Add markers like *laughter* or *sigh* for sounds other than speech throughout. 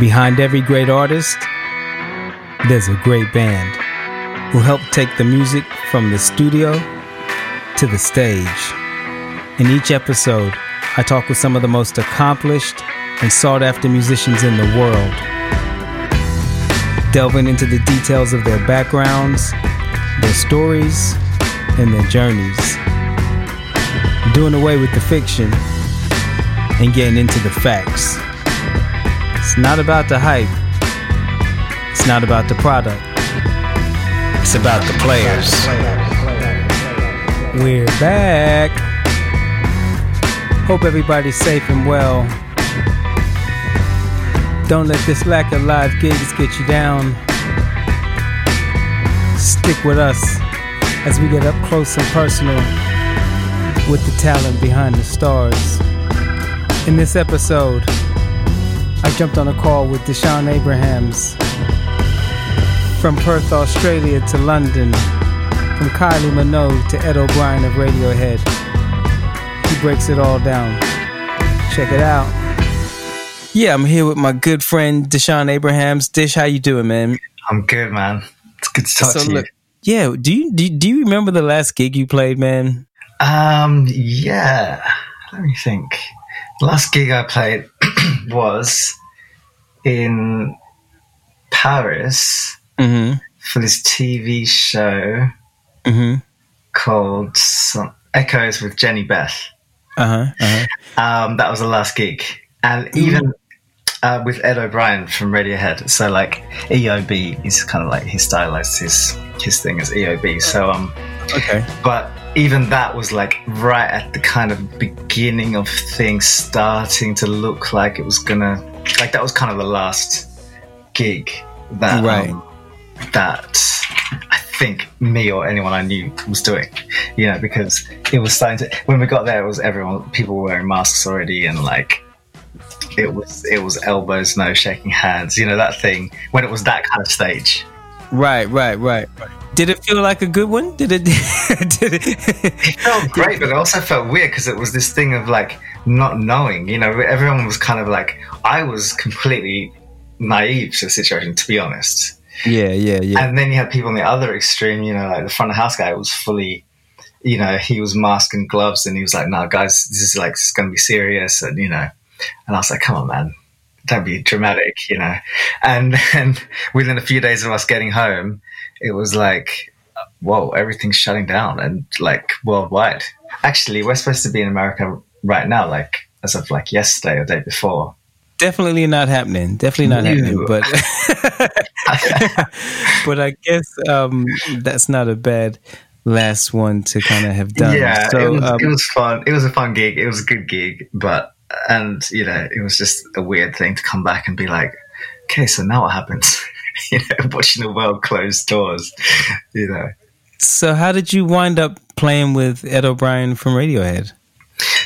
Behind every great artist, there's a great band who help take the music from the studio to the stage. In each episode, I talk with some of the most accomplished and sought after musicians in the world, delving into the details of their backgrounds, their stories, and their journeys, doing away with the fiction and getting into the facts. It's not about the hype, it's not about the product, it's about the players. We're back. Hope everybody's safe and well. Don't let this lack of live gigs get you down. Stick with us as we get up close and personal with the talent behind the stars. In this episode, I jumped on a call with Dishan Abrahams from Perth, Australia to London, from Kylie Minogue to Ed O'Brien of Radiohead. He breaks it all down. Check it out. Yeah, I'm here with my good friend Dishan Abrahams. Dish, how you doing, man? I'm good, man. It's good to talk So to look, yeah, do you do, you- do you remember the last gig you played, man? Um, yeah. Let me think. The last gig I played *clears throat* was in Paris Mm-hmm. for this TV show Mm-hmm. called some, Echoes with Jehnny Beth. Uh-huh. Uh-huh. Um, that was the last gig, and even uh, with Ed O'Brien from Radiohead. So like EOB is kind of like he stylized his his thing as EOB. So um, Okay. but even that was like right at the kind of beginning of things starting to look like it was gonna like that was kind of the last gig that Right. um, that I think me or anyone I knew was doing, you know, because it was starting to when we got there it was everyone people were wearing masks already and like it was it was elbows no shaking hands you know that thing when it was that kind of stage Right, right, right. Did it feel like a good one? Did it? *laughs* did it? it felt great, but it also felt weird because it was this thing of like not knowing. You know, everyone was kind of like I was completely naive to the situation, to be honest. yeah, yeah, yeah. And then you had people on the other extreme. You know, like the front of house guy was fully, you know, he was mask and gloves, and he was like, "No, guys, this is like this is going to be serious," and you know, and I was like, "Come on, man." Don't be dramatic, you know. And then *laughs* within a few days of us getting home, it was like, whoa, everything's shutting down and like worldwide. Actually, we're supposed to be in America right now, like as of like yesterday or day before. Definitely not happening. Definitely not No. happening. But *laughs* *laughs* but I guess um, that's not a bad last one to kind of have done. yeah, So it, was, um, it was fun. It was a fun gig. It was a good gig, but and you know, it was just a weird thing to come back and be like, okay, so now what happens? *laughs* you know, watching the world close doors. You know, so how did you wind up playing with Ed O'Brien from Radiohead?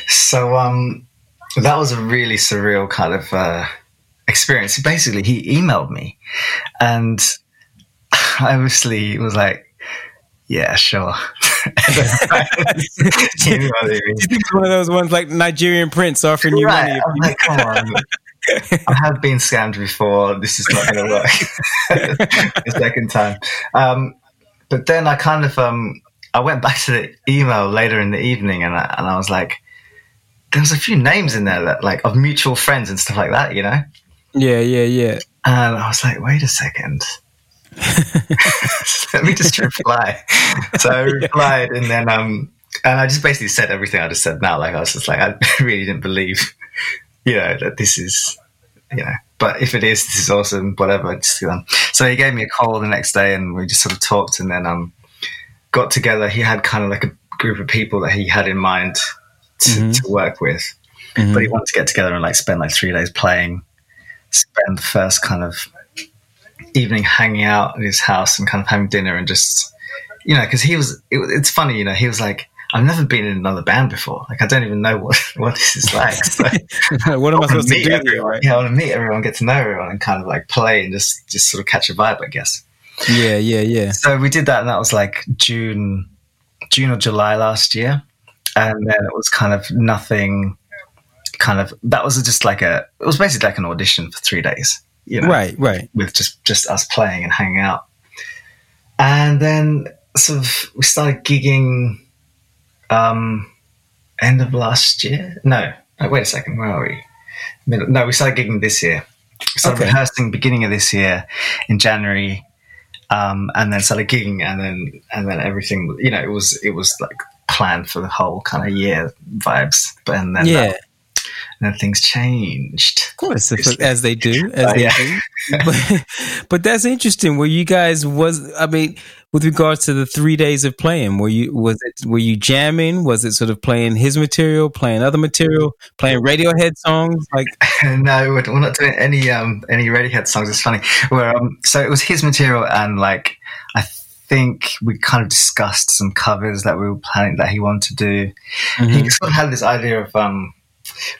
So um, that was a really surreal kind of uh, experience. Basically, he emailed me, and *laughs* I obviously was like, "Yeah, sure." *laughs* He emailed me. You think it's one of those ones like Nigerian Prince offering you Right, money? I'm like, come on. I have been scammed before. This is not going to work. *laughs* the second time. Um, but then I kind of um, I went back to the email later in the evening, and I, and I was like, there was a few names in there that like of mutual friends and stuff like that, you know. Yeah, yeah, yeah. And I was like, wait a second. *laughs* Let me just reply. So I *laughs* replied, and then um, and I just basically said everything I just said now. Like I was just like, I *laughs* really didn't believe, you know, that this is, you know. But if it is, this is awesome. Whatever. Just, um, so he gave me a call the next day, and we just sort of talked, and then um, got together. He had kind of like a group of people that he had in mind to, Mhm. to work with, Mhm. but he wanted to get together and like spend like three days playing, spend the first kind of evening hanging out at his house and kind of having dinner and just you know because he was it, it's funny you know he was like I've never been in another band before like I don't even know what *laughs* what this is like so *laughs* what am I supposed to do? everyone. right? yeah I want to meet everyone get to know everyone and kind of like play and just just sort of catch a vibe I guess Yeah, yeah, yeah. so we did that and that was like June June or July last year and then it was kind of nothing kind of that was just like a it was basically like an audition for three days you know, right, right. with just just us playing and hanging out. And then sort of we started gigging um end of last year. No, no wait a second, where are we? Middle, no, we started gigging this year. We started Okay. rehearsing beginning of this year in January, um, and then started gigging, and then and then everything. You know, it was it was like planned for the whole kind of year vibes, but and then Yeah, and then things changed. of course, as they do, *laughs* as Uh, they yeah. do. But, *laughs* but that's interesting. Were you guys was I mean, with regards to the three days of playing, were you was it were you jamming? Was it sort of playing his material, playing other material, playing Radiohead songs? Like, *laughs* no, we're not doing any um any Radiohead songs. It's funny. Where um, so it was his material, and like I think we kind of discussed some covers that we were planning that he wanted to do. mhm. He sort of had this idea of um,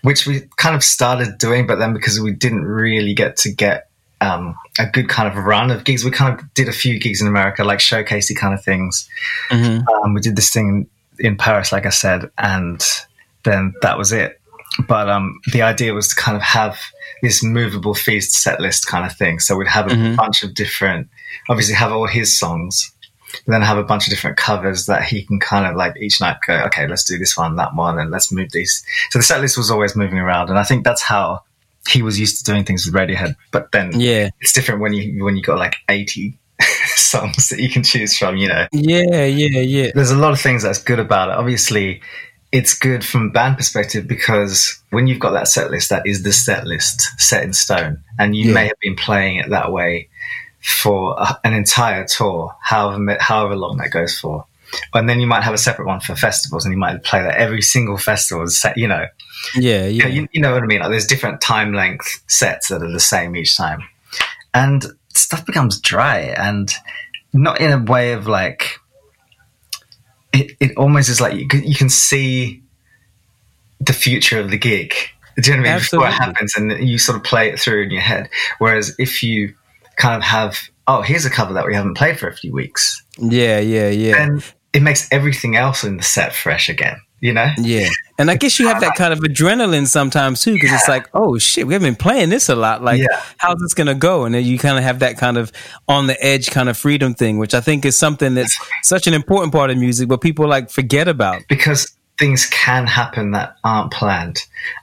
which we kind of started doing, but then because we didn't really get to get um a good kind of run of gigs, we kind of did a few gigs in America, like showcasey kind of things. Mhm. Um, we did this thing in Paris, like I said, and then that was it. But um, the idea was to kind of have this movable feast set list kind of thing. So we'd have a Mhm. bunch of different, obviously have all his songs, then have a bunch of different covers that he can kind of like each night go, okay, let's do this one, that one, and let's move these. So the set list was always moving around, and I think that's how he was used to doing things with Radiohead. But then yeah, it's different when you when you got like eighty *laughs* songs that you can choose from, you know yeah, yeah, yeah. there's a lot of things that's good about it. Obviously, it's good from band perspective because when you've got that set list, that is the set list set in stone, and you Yeah. may have been playing it that way for a, an entire tour, however however long that goes for. And then you might have a separate one for festivals, and you might play that every single festival. is Set, you know, Yeah, yeah. you, you know what I mean. Like there's different time length sets that are the same each time, and stuff becomes dry, and not in a way of like. It, it almost is like you can, you can see the future of the gig. Do you know what I mean? Before it happens, and you sort of play it through in your head. Whereas if you kind of have, oh, here's a cover that we haven't played for a few weeks, Yeah, yeah, yeah. then it makes everything else in the set fresh again. You know? Yeah. And I guess you have that kind of adrenaline sometimes too, because it's like, oh shit, we haven't been playing this a lot. Like, Yeah. how's this going to go? And then you kind of have that kind of on the edge kind of freedom thing, which I think is something that's such an important part of music, but people like forget about. because things can happen that aren't planned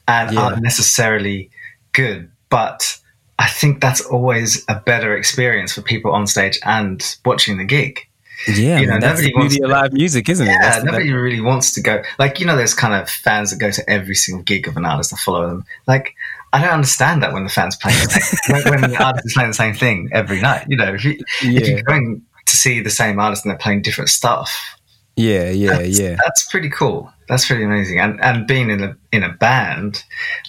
and Yeah. aren't necessarily good. But I think that's always a better experience for people on stage and watching the gig. Yeah. You know, man, that's the beauty of live music, isn't it? Yeah, That's the- nobody really wants to go. Like, you know, there's kind of fans that go to every single gig of an artist that follow them. Like, I don't understand that when the fans play the same, *laughs* when, when the artist is playing the same thing every night. You know, if, you, if Yeah. you're going to see the same artist and they're playing different stuff, yeah, yeah, that's, yeah. that's pretty cool. That's pretty amazing. And and being in a in a band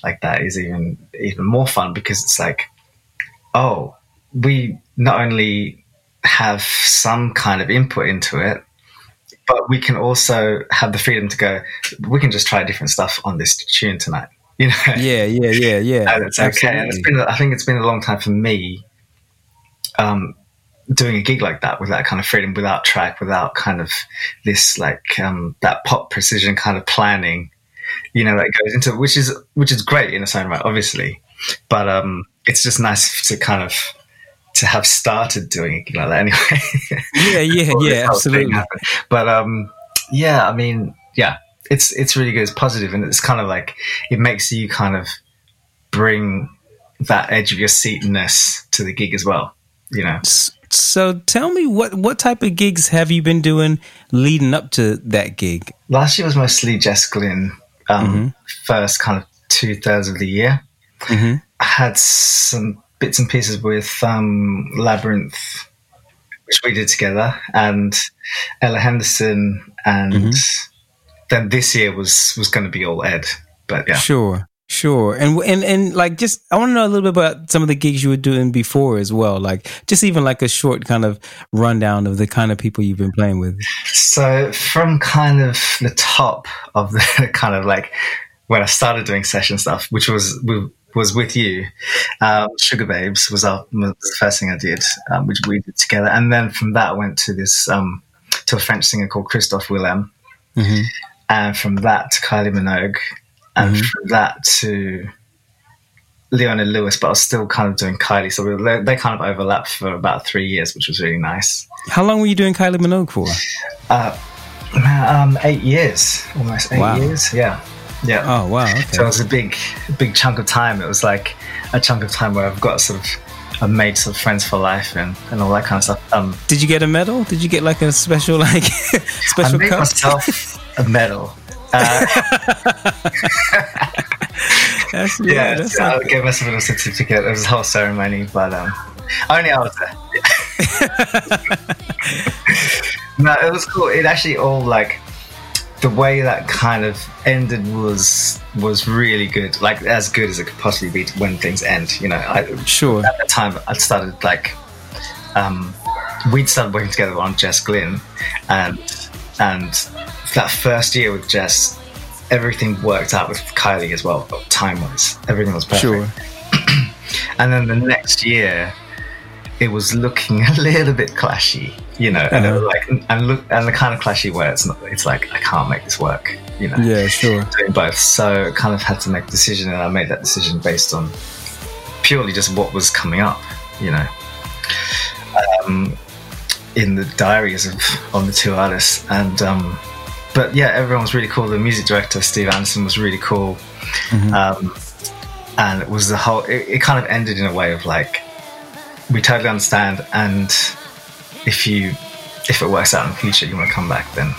like that is even even more fun because it's like, oh, we not only have some kind of input into it, but we can also have the freedom to go. We can just try different stuff on this tune tonight. *laughs* You know, Yeah, yeah, yeah, yeah. *laughs* and it's okay. And it's been, I think it's been a long time for me, um, doing a gig like that with that kind of freedom, without track, without kind of this like um, that pop precision kind of planning, you know, that goes into which is which is great in its own right, obviously, but um, it's just nice to kind of to have started doing it like that anyway. Yeah, *laughs* yeah, yeah, absolutely. But um, yeah, I mean, yeah, it's it's really good. It's positive, and it's kind of like it makes you kind of bring that edge of your seatness to the gig as well. You know, So tell me what what type of gigs have you been doing leading up to that gig? last year was mostly Jess Glynne. Um, Mm-hmm. First kind of two thirds of the year, Mhm. Had some bits and pieces with um, Labrinth, which we did together, and Ella Henderson, and Mm-hmm. then this year was was going to be all Ed. But yeah, Sure, sure, and and and like just I want to know a little bit about some of the gigs you were doing before as well. Like just even like a short kind of rundown of the kind of people you've been playing with. So from kind of the top of the *laughs* kind of like when I started doing session stuff, which was was with you, um, Sugababes was, our, was the first thing I did, um, which we did together, and then from that I went to this um, to a French singer called Christophe Willem, Mhm. and from that to Kylie Minogue, and from that to Leona Lewis, but I was still kind of doing Kylie. So we were, they kind of overlapped for about three years, which was really nice. How long were you doing Kylie Minogue for? Uh, um, eight years, almost eight wow. years. Yeah, yeah. Oh wow. Okay. So it was a big, big chunk of time. It was like a chunk of time where I've got sort of I've made sort of friends for life and, and all that kind of stuff. Um, Did you get a medal? Did you get like a special *laughs* like special I made cup? myself a medal. *laughs* Uh, that's, *laughs* yeah, yeah that's yeah, like... I gave myself a little certificate. It was a whole ceremony, but um, only I was there. no, it was cool. It actually all like the way that kind of ended was was really good, like as good as it could possibly be when things end. You know, I, sure. At the time, I started like um, we'd started working together on Jess Glynne, and and that first year with Jess, everything worked out with Kylie as well, time wise. Everything was perfect. Sure. *clears throat* and then the next year, it was looking *laughs* a little bit clashy, you know, and uh-huh. like and look and the kind of clashy where it's not it's like I can't make this work, you know. Yeah, sure. Doing both. So I kind of had to make a decision and I made that decision based on purely just what was coming up, you know. Um, in the diaries of on the two artists and um, but yeah everyone was really cool the music director steve anderson was really cool mm-hmm. um, and it was the whole it, it, kind of ended in a way of like we totally understand. And if you if it works out in the future, you want to come back, then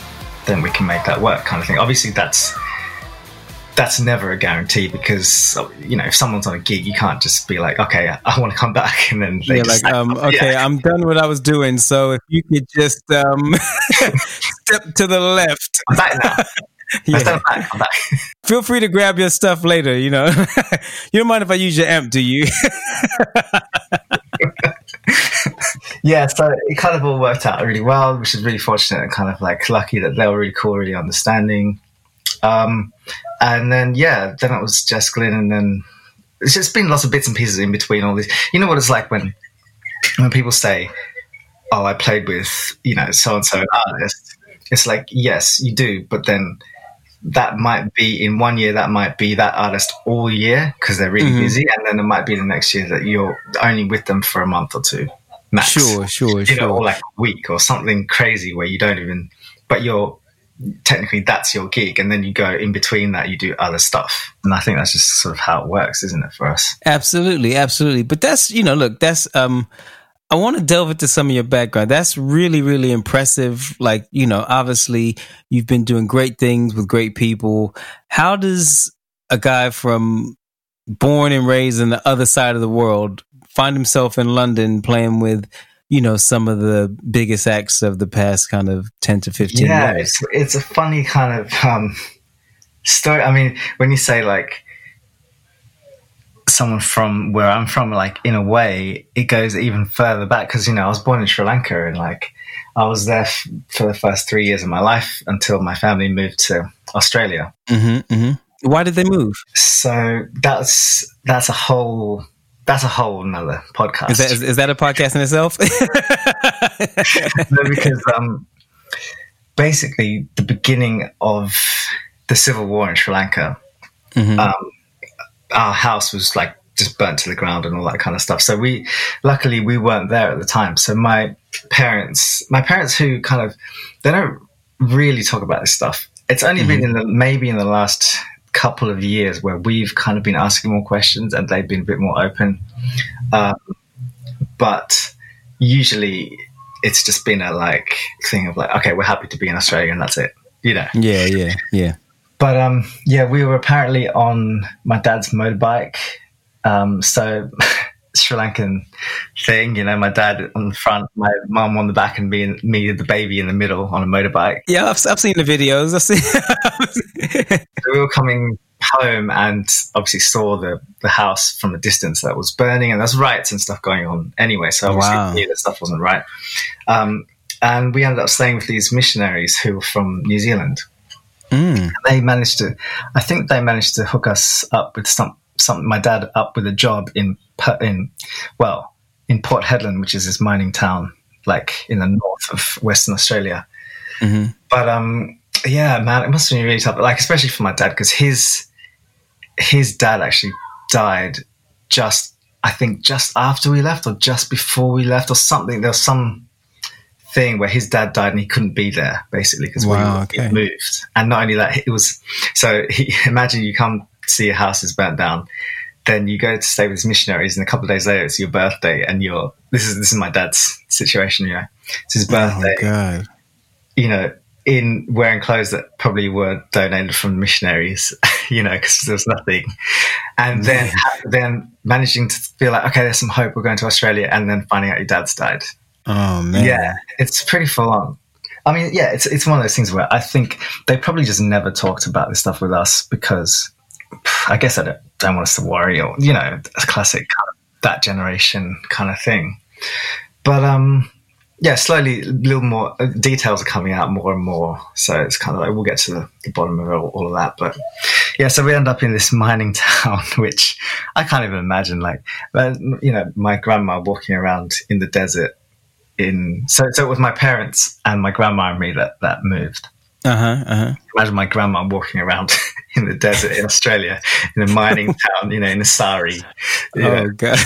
then we can make that work, kind of thing. Obviously, that's that's never a guarantee because you know if someone's on a gig, you can't just be like, okay, I want to come back, *laughs* and then yeah, like, um, *laughs* okay, yeah. I'm done what I was doing. So if you could just um, *laughs* step to the left, I'm back now. yeah. I'm back. I'm back. Feel free to grab your stuff later. You know, you don't mind if I use your amp, do you? Yeah, so it kind of all worked out really well, which is really fortunate and kind of like lucky that they were really cool, really understanding. Um, and then yeah, then it was Jess Glynne, and then it's just been lots of bits and pieces in between all these. You know what it's like when when people say, "Oh, I played with you know so and so artist." It's like yes, you do, but then that might be in one year that might be that artist all year because they're really mm-hmm. busy and then it might be the next year that you're only with them for a month or two max sure sure you sure know, or like a week or something crazy where you don't even but you're technically that's your gig and then you go in between that you do other stuff and i think that's just sort of how it works isn't it for us absolutely absolutely but that's you know look that's um I want to delve into some of your background. That's really, really impressive. Like, you know, obviously you've been doing great things with great people. How does a guy from born and raised in the other side of the world find himself in London playing with, you know, some of the biggest acts of the past kind of 10 to 15 yeah, years? It's, it's a funny kind of um, story. I mean, when you say like, someone from where I'm from, like in a way, it goes even further back because you know I was born in Sri Lanka and like I was there f- for the first three years of my life until my family moved to Australia. Mm-hmm, mm-hmm. Why did they move? So that's that's a whole that's a whole another podcast. Is that is, is that a podcast in itself? *laughs* no, because um, basically the beginning of the civil war in Sri Lanka. Mm-hmm. Um, our house was like just burnt to the ground and all that kind of stuff. So we, luckily, we weren't there at the time. So my parents, my parents, who kind of, they don't really talk about this stuff. It's only mm-hmm. been in the maybe in the last couple of years where we've kind of been asking more questions and they've been a bit more open. Um, but usually, it's just been a like thing of like, okay, we're happy to be in Australia and that's it. You know? Yeah, yeah, yeah. But um, yeah, we were apparently on my dad's motorbike. Um, so *laughs* Sri Lankan thing, you know, my dad on the front, my mum on the back, and me, me the baby in the middle on a motorbike. Yeah, I've, I've seen the videos. *laughs* I've seen. *laughs* we were coming home and obviously saw the, the house from a distance that was burning, and there's riots and stuff going on anyway. So obviously wow. knew that stuff wasn't right. Um, and we ended up staying with these missionaries who were from New Zealand. Mm. They managed to, I think they managed to hook us up with some, some my dad up with a job in, in, well, in Port Hedland, which is this mining town, like in the north of Western Australia. Mm-hmm. But um, yeah, man, it must have been really tough. Like especially for my dad because his his dad actually died just I think just after we left or just before we left or something. There was some thing where his dad died and he couldn't be there basically because Wow, we okay. moved. And not only that, it was so he, *laughs* imagine you come see your house is burnt down. Then you go to stay with his missionaries, and a couple of days later, it's your birthday, and you're this is this is my dad's situation. You know, it's his oh, birthday Oh god. you know, in wearing clothes that probably were donated from missionaries, *laughs* you know, because there's nothing, and then then managing to feel like okay, there's some hope. We're going to Australia, and then finding out your dad's died. Oh man. Yeah, it's pretty full on. I mean, yeah, it's it's one of those things where I think they probably just never talked about this stuff with us because I guess I don't, don't want us to worry or you know, a classic kind of that generation kind of thing. But um, yeah, slowly, a little more uh, details are coming out more and more. So it's kind of like we'll get to the, the bottom of all, all of that. But yeah, so we end up in this mining *laughs* town, which I can't even imagine. Like, but, you know, my grandma walking around in the desert. In so, so it was my parents and my grandma and me that that moved. Uh huh. Uh huh. Imagine my grandma walking around *laughs* in the desert in Australia, in a mining *laughs* town, you know, in Asari. You know, Oh god.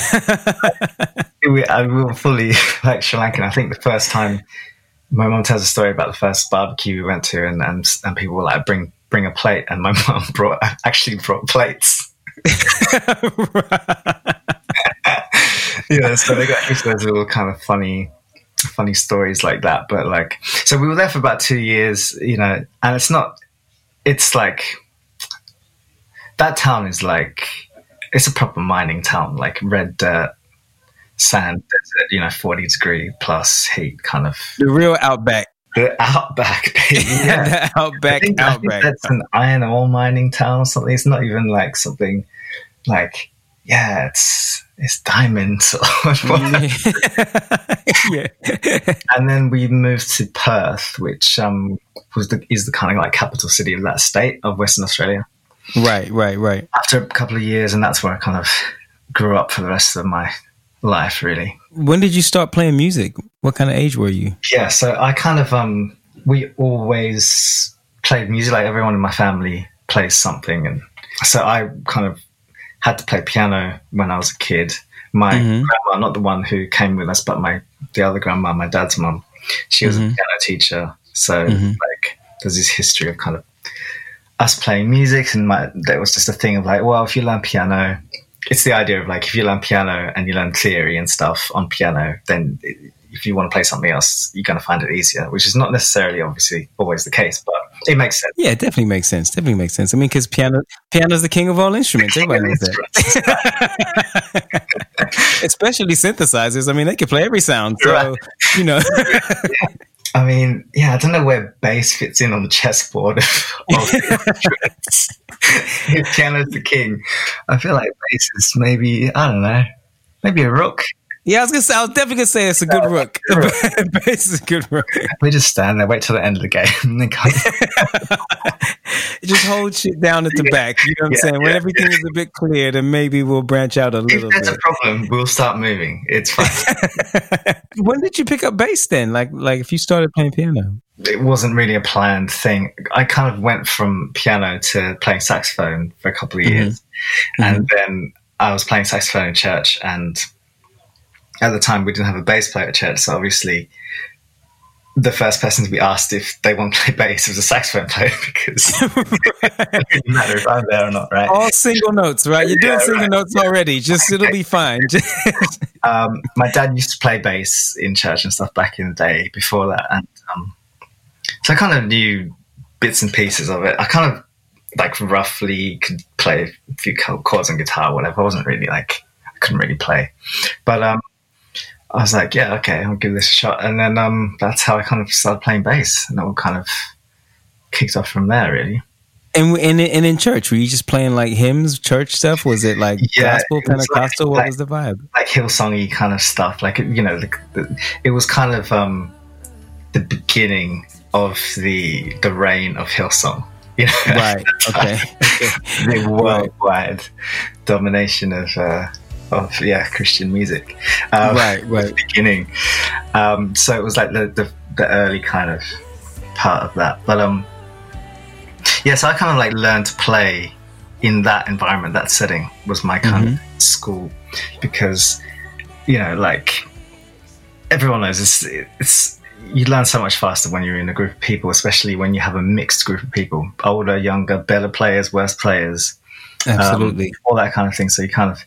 *laughs* we, I, we were fully like Sri Lankan. I think the first time my mom tells a story about the first barbecue we went to, and and, and people were like, "Bring bring a plate," and my *laughs* mom brought actually brought plates. yeah, so they got used to those little kind of funny funny stories like that. But like, so we were there for about two years, you know, and it's not. It's like that town is like it's a proper mining town, like red dirt, sand, desert, you know, forty degree plus heat, kind of the real outback. the outback. baby. *laughs* Yeah. *laughs* the outback. think, I think outback. that's an iron ore mining town or something. It's not even like something like yeah, it's it's diamonds. *laughs* yeah. and then we moved to Perth, which um was the is the kind of like capital city of that state of Western Australia. Right. Right. Right. After a couple of years, and that's where I kind of grew up for the rest of my life, really. When did you start playing music? What kind of age were you? Yeah, so I kind of um we always played music like everyone in my family plays something and so I kind of had to play piano when I was a kid. My Mhm. grandma, not the one who came with us, but my the other grandma, my dad's mom, she was Mhm. a piano teacher. So Mhm. like there's this history of kind of us playing music and my there was just a thing of like, well, if you learn piano, it's the idea of like if you learn piano and you learn theory and stuff on piano, then if you want to play something else, you're going to find it easier, which is not necessarily obviously always the case, but it makes sense. Yeah, it definitely makes sense. Definitely makes sense. I mean, because piano, piano's the king of all instruments. *laughs* Everybody knows that. *laughs* Especially synthesizers. I mean, they can play every sound. So, Right. you know. *laughs* I mean, yeah, I don't know where bass fits in on the chessboard of, of *laughs* if piano's the king, I feel like bass is maybe, I don't know, maybe a rook. Yeah, I was gonna say. I was definitely gonna say it's a good rook. Bass is *laughs* a good rook. We just stand there, wait till the end of the game, *laughs* and then come. *laughs* Just hold shit down at the back. You know what I'm Yeah, saying? When yeah, everything is a bit clear, then maybe we'll branch out a little. if there's bit. a problem, we'll start moving. It's fine. when did you pick up bass then? Like, like if you started playing piano? it wasn't really a planned thing. I kind of went from piano to playing saxophone for a couple of Mhm. years, and then I was playing saxophone in church. And at the time, we didn't have a bass player at church, so obviously, the first person to be asked if they want to play bass was a saxophone player *laughs* because *laughs* it didn't matter if I'm there or not, right? All single notes, right? You're doing Yeah, single right. notes already. Just it'll be fine. *laughs* Um, my dad used to play bass in church and stuff back in the day before that, and um, so I kind of knew bits and pieces of it. I kind of like roughly could play a few chords on guitar, or whatever. I wasn't really like I couldn't really play, but um, I was like, yeah, okay, I'll give this a shot, and then um, that's how I kind of started playing bass, and it all kind of kicked off from there, really. and, and and in church, were you just playing like hymns, church stuff? Was it like Yeah, gospel, it was like- Pentecostal? what like- was the vibe? like Hillsongy kind of stuff. Like you know, the, the, it was kind of um, the beginning of the the reign of Hillsong. *laughs* You know, Right. Okay. *laughs* the *laughs* worldwide domination of uh, of yeah Christian music. Um, right. Right. beginning. Um, so it was like the, the the early kind of part of that. But um, yeah, so I kind of like learned to play in that environment, that setting was my kind of school because you know, like everyone knows, it's it's you learn so much faster when you're in a group of people, especially when you have a mixed group of people, older, younger, better players, worse players, absolutely, um, all that kind of thing. So you kind of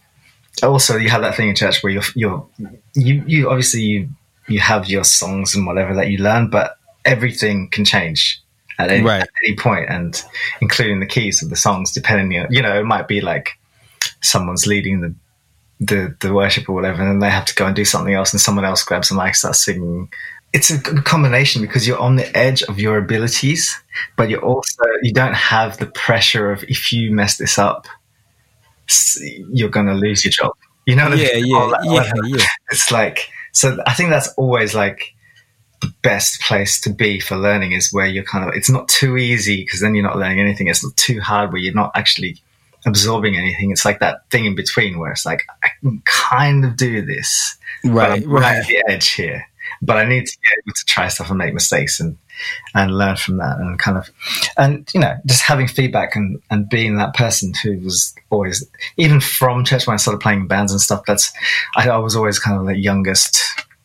also you have that thing in church where you're you're you you obviously you you have your songs and whatever that you learn, but everything can change at any, right. at any point, and including the keys of the songs, depending on you know it might be like someone's leading the the the worship or whatever, and then they have to go and do something else, and someone else grabs the mic, starts singing. It's a good combination because you're on the edge of your abilities, but you're also you don't have the pressure of if you mess this up, you're to lose your job. You know, yeah, yeah, yeah, yeah. It's like so. I think that's always like the best place to be for learning is where you're kind of. It's not too easy because then you're not learning anything. It's not too hard where you're not actually absorbing anything. It's like that thing in between where it's like I can kind of do this, right, right, right at the edge here. But I need to be able to try stuff and make mistakes and and learn from that and kind of and you know just having feedback and and being that person who was always even from church when I started playing bands and stuff. That's I, I was always kind of the youngest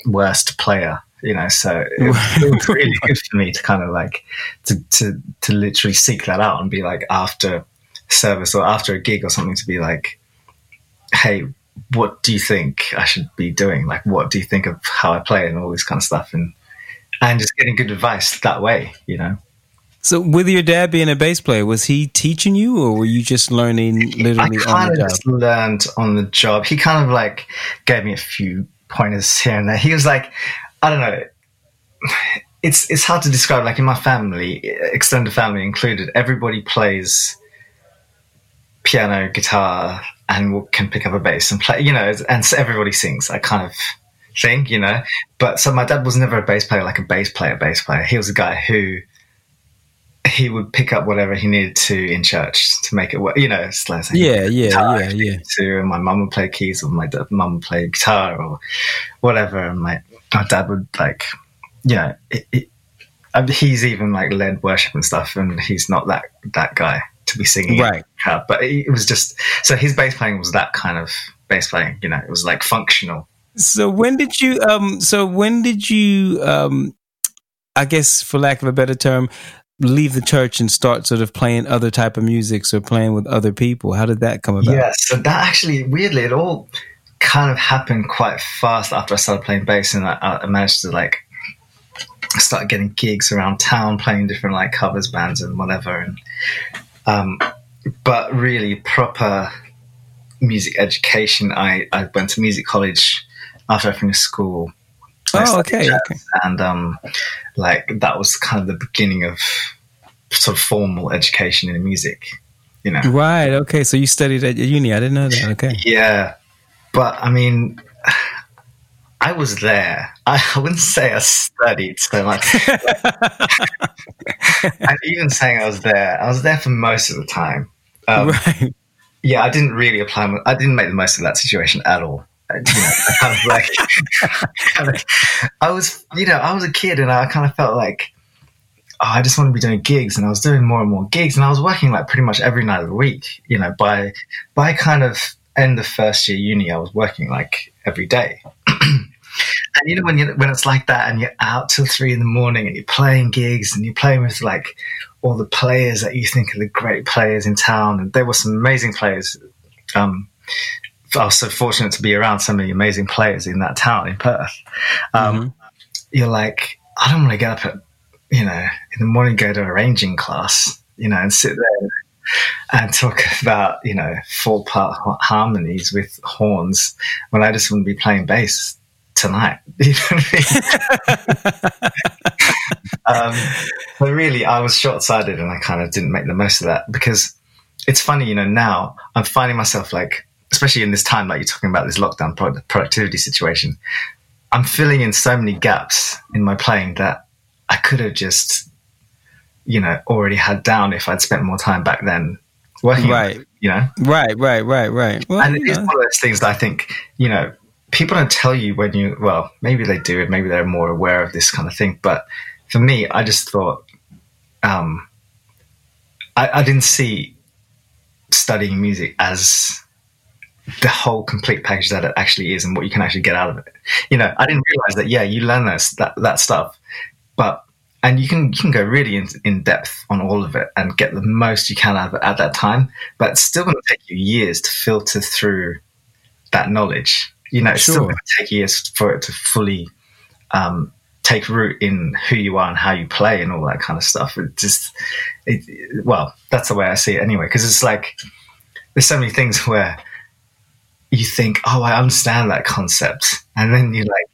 worst player you know so it, it, was *laughs* really good for me to kind of like to, to to literally seek that out and be like after service or after a gig or something to be like, hey, what do you think I should be doing? Like, what do you think of how I play and all this kind of stuff? And and just getting good advice that way, you know. So, with your dad being a bass player, was he teaching you, or were you just learning literally on the job? Just learned on the job. He kind of like gave me a few pointers here and there. He was like, I don't know. It's it's hard to describe. Like in my family, extended family included, everybody plays piano, guitar, and can pick up a bass and play, you know, and so everybody sings I kind of thing, you know. But so my dad was never a bass player, like a bass player, bass player. He was a guy who he would pick up whatever he needed to in church to make it work. You know, it's like yeah, yeah, yeah, yeah. To and my mum would play keys, or my mum would play guitar, or whatever. And my my dad would like, you know, it, it, he's even like led worship and stuff, and he's not that that guy to be singing. Right. Uh, but it was just so his bass playing was that kind of bass playing. You know, it was like functional. So when did you? Um. So when did you? Um. I guess, for lack of a better term, leave the church and start sort of playing other type of music or playing with other people. How did that come about? Yeah. So that actually, weirdly, it all kind of happened quite fast after I started playing bass, and I, I managed to like start getting gigs around town playing different like covers bands and whatever and um, but really, proper music education. I, I went to music college after I finished school. Oh, okay, okay. And um, like that was kind of the beginning of sort of formal education in music. You know, right? Okay, so you studied at uni. I didn't know that. Okay, yeah, but I mean, I was there. *laughs* I wouldn't say I studied so much. *laughs* and even saying I was there, I was there for most of the time. Um, right. Yeah, I didn't really apply. I didn't make the most of that situation at all. You know, I of like, *laughs* I was, you know, I was a kid and I kind of felt like, oh, I just want to be doing gigs, and I was doing more and more gigs, and I was working like pretty much every night of the week. You know, by by kind of end of first year uni, I was working like every day. *clears throat* And you know when you when it's like that, and you're out till three in the morning, and you're playing gigs, and you're playing with like all the players that you think are the great players in town, and there were some amazing players. Um, I was so fortunate to be around so many amazing players in that town in Perth. Um, mm-hmm. You're like, I don't want to get up at you know in the morning, go to arranging class, you know, and sit there and talk about you know four part harmonies with horns when I just want to be playing bass tonight. *laughs* You know I mean? *laughs* um, but really, I was short sighted and I kind of didn't make the most of that because it's funny, you know, now I'm finding myself like, especially in this time, like you're talking about this lockdown productivity situation, I'm filling in so many gaps in my playing that I could have just, you know, already had down if I'd spent more time back then working. Right. you know? Right, right, right, right. Well, and it is one of those things that I think, you know, people don't tell you when you well maybe they do and maybe they're more aware of this kind of thing but for me i just thought um, I, I, didn't see studying music as the whole complete package that it actually is and what you can actually get out of it. You know, I didn't realize that. Yeah, you learn that that, that stuff, but and you can you can go really in, in depth on all of it and get the most you can out of it at that time. But it's still going to take you years to filter through that knowledge. You know, it's sure. still going to take years for it to fully um, take root in who you are and how you play and all that kind of stuff. It just, it, well, that's the way I see it anyway. Because it's like there's so many things *laughs* where you think, oh, I understand that concept, and then you're like,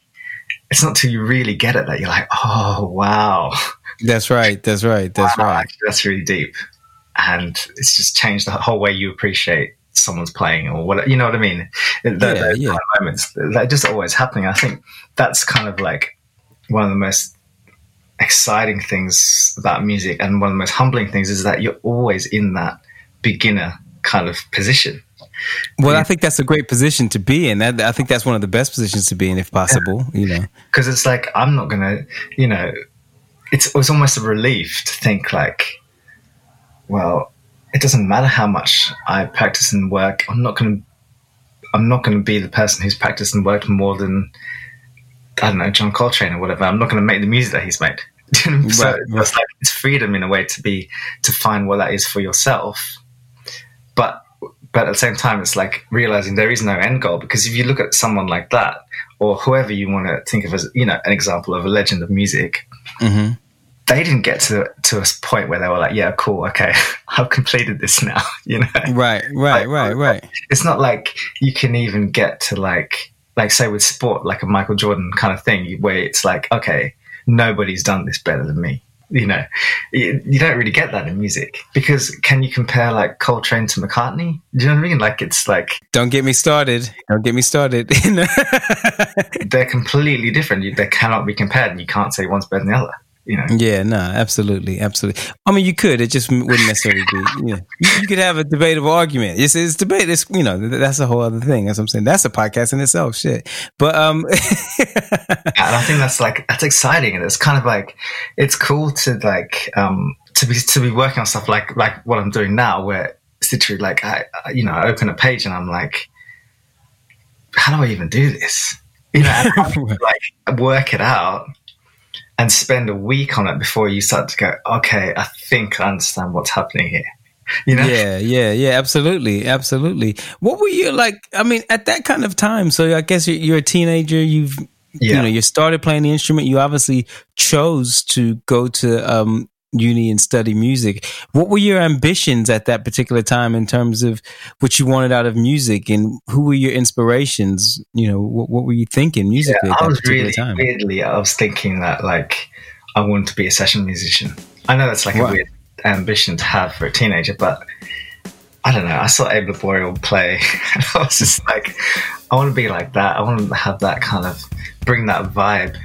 it's not till you really get it that you're like, oh, wow. That's right. That's right. That's wow, right. that's really deep, and it's just changed the whole way you appreciate someone's playing or what you know what I mean. The, yeah, yeah. moments that just always happening. I think that's kind of like one of the most exciting things about music and one of the most humbling things is that you're always in that beginner kind of position. Well, I think that's a great position to be in. I think that's one of the best positions to be in, if possible. Yeah. You know, because it's like I'm not gonna, you know, it's it's almost a relief to think like, well, it doesn't matter how much I practice and work. I'm not gonna, I'm not gonna be the person who's practiced and worked more than I don't know, John Coltrane or whatever. I'm not going to make the music that he's made. *laughs* so right, right. it's like it's freedom in a way to be to find what that is for yourself. But but at the same time, it's like realizing there is no end goal because if you look at someone like that or whoever you want to think of as you know an example of a legend of music. Mm-hmm. They didn't get to to a point where they were like, "Yeah, cool, okay, *laughs* I've completed this now." *laughs* You know, right, right, like, right, right. It's not like you can even get to like like say with sport, like a Michael Jordan kind of thing, where it's like, okay, nobody's done this better than me. You know, you, you, don't really get that in music because can you compare like Coltrane to McCartney? Do you know what I mean? Like it's like don't get me started. Don't get me started. *laughs* they're completely different. They cannot be compared, and you can't say one's better than the other you know. Yeah, no, absolutely, absolutely. I mean, you could. It just wouldn't necessarily be. You, know, you, you could have a debatable argument. It's, it's debate. It's you know that's a whole other thing. That's what I'm saying. That's a podcast in itself. Shit. But um, *laughs* yeah, I think that's like that's exciting, and it's kind of like it's cool to like um to be to be working on stuff like like what I'm doing now, where it's literally like I you know I open a page and I'm like, how do I even do this? You know, *laughs* like work it out and spend a week on it before you start to go, okay, I think I understand what's happening here. You know? Yeah, yeah, yeah, absolutely, absolutely. What were you like? I mean, at that kind of time, so I guess you're, you're a teenager. You've, yeah. you know, you started playing the instrument. You obviously chose to go to um, uni and study music. What were your ambitions at that particular time in terms of what you wanted out of music, and who were your inspirations? You know, what, what were you thinking musically? Yeah, I was really time? weirdly, I was thinking that like I wanted to be a session musician. I know that's like a weird ambition to have for a teenager, but I don't know. I saw Abe Laboriel play, *laughs* and I was just like, I want to be like that. I want to have that kind of bring that vibe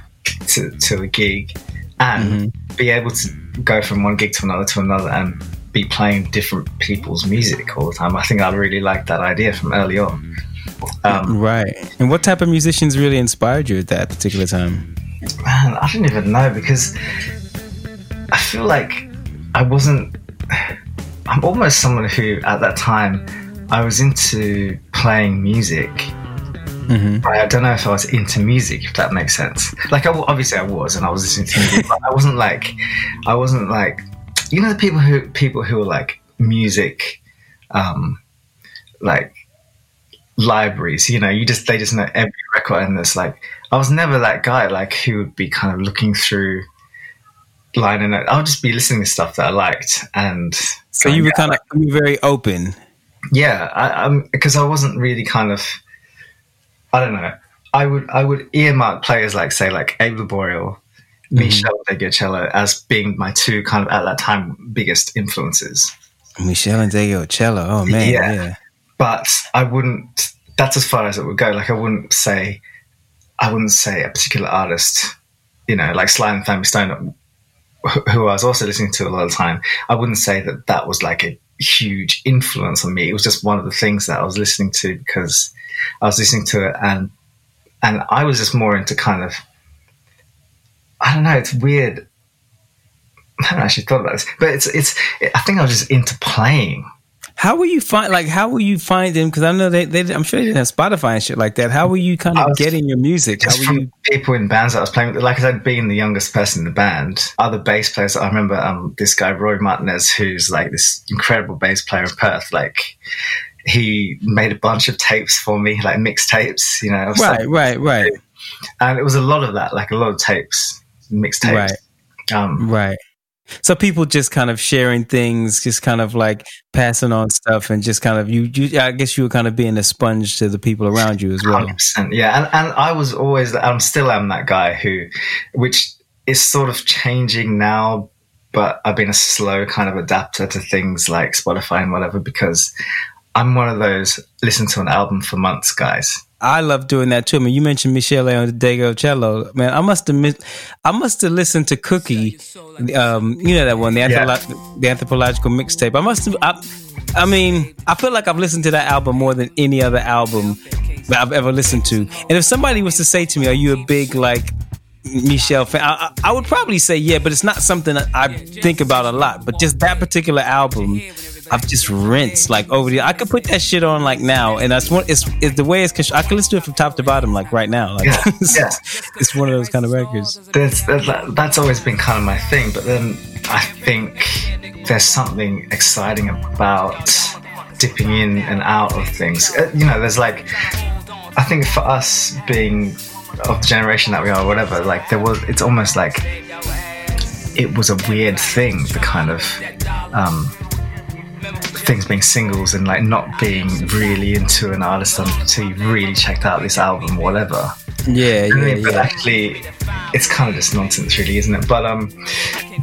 to to a gig and mm-hmm. be able to go from one gig to another to another and be playing different people's music all the time. I think I really liked that idea from early on. Um, right. And what type of musicians really inspired you at that particular time? Man, I don't even know because I feel like I wasn't. *sighs* I'm almost someone who, at that time, I was into playing music Mm-hmm. I don't know if I was into music, if that makes sense. Like, I, obviously, I was, and I was listening to music, *laughs* but I wasn't like, I wasn't like, you know, the people who people who are like music, um, like libraries. You know, you just they just know every record, and it's like I was never that guy like who would be kind of looking through line and I'll just be listening to stuff that I liked, and so you were kind of you were very open. Yeah, I, I'm because I wasn't really kind of I don't know. I would I would earmark players like say like Abe Laboriel, mm-hmm. Ndegeocello as being my two kind of at that time biggest influences. Meshell Ndegeocello, oh man, yeah. yeah. But I wouldn't. That's as far as it would go. Like I wouldn't say, I wouldn't say a particular artist. You know, like Sly and Family Stone, who I was also listening to a lot of the time. I wouldn't say that that was like a huge influence on me. It was just one of the things that I was listening to because I was listening to it and and I was just more into kind of I don't know, it's weird. I haven't actually thought about this, but it's it's. I think I was just into playing. How will you find like how will you find them? Because I know they, they I'm sure they didn't have Spotify and shit like that. How were you kind of getting your music? How Just were from you? people in bands that I was playing with. Like I said, being the youngest person in the band, other bass players. I remember um, this guy Roy Martinez, who's like this incredible bass player in Perth. Like he made a bunch of tapes for me, like mixtapes. You know. Right, right, right, and it was a lot of that, like a lot of tapes, mixtapes. right, Um, right. So people just kind of sharing things, just kind of like passing on stuff, and just kind of you. you I guess you were kind of being a sponge to the people around you as well. Hundred percent, yeah. And and I was always, I'm still am that guy who, which is sort of changing now, but I've been a slow kind of adapter to things like Spotify and whatever because I'm one of those listen to an album for months guys. I love doing that too. I mean, you mentioned Meshell Ndegeocello. Man, I must have missed, I must have listened to Cookie. Um, you know that one, the, Yeah. the anthropological mixtape. I must have. I, I mean, I feel like I've listened to that album more than any other album that I've ever listened to. And if somebody was to say to me, "Are you a big like Meshell fan?" I, I I would probably say yeah, but it's not something that I think about a lot. But just that particular album. I've just rinsed like over the. I could put that shit on like now, and that's one. It's, it's the way it's. I can listen to it from top to bottom like right now. Like Yeah, *laughs* it's, yeah. it's one of those kind of records. There's, there's that's always been kind of my thing, but then I think there's something exciting about dipping in and out of things. Uh, You know, there's like, I think for us being of the generation that we are, whatever, like there was, it's almost like it was a weird thing, the kind of um, things being singles and like not being really into an artist until you really checked out this album, or whatever. Yeah, I yeah, mean, but yeah. actually, it's kind of just nonsense, really, isn't it? But um,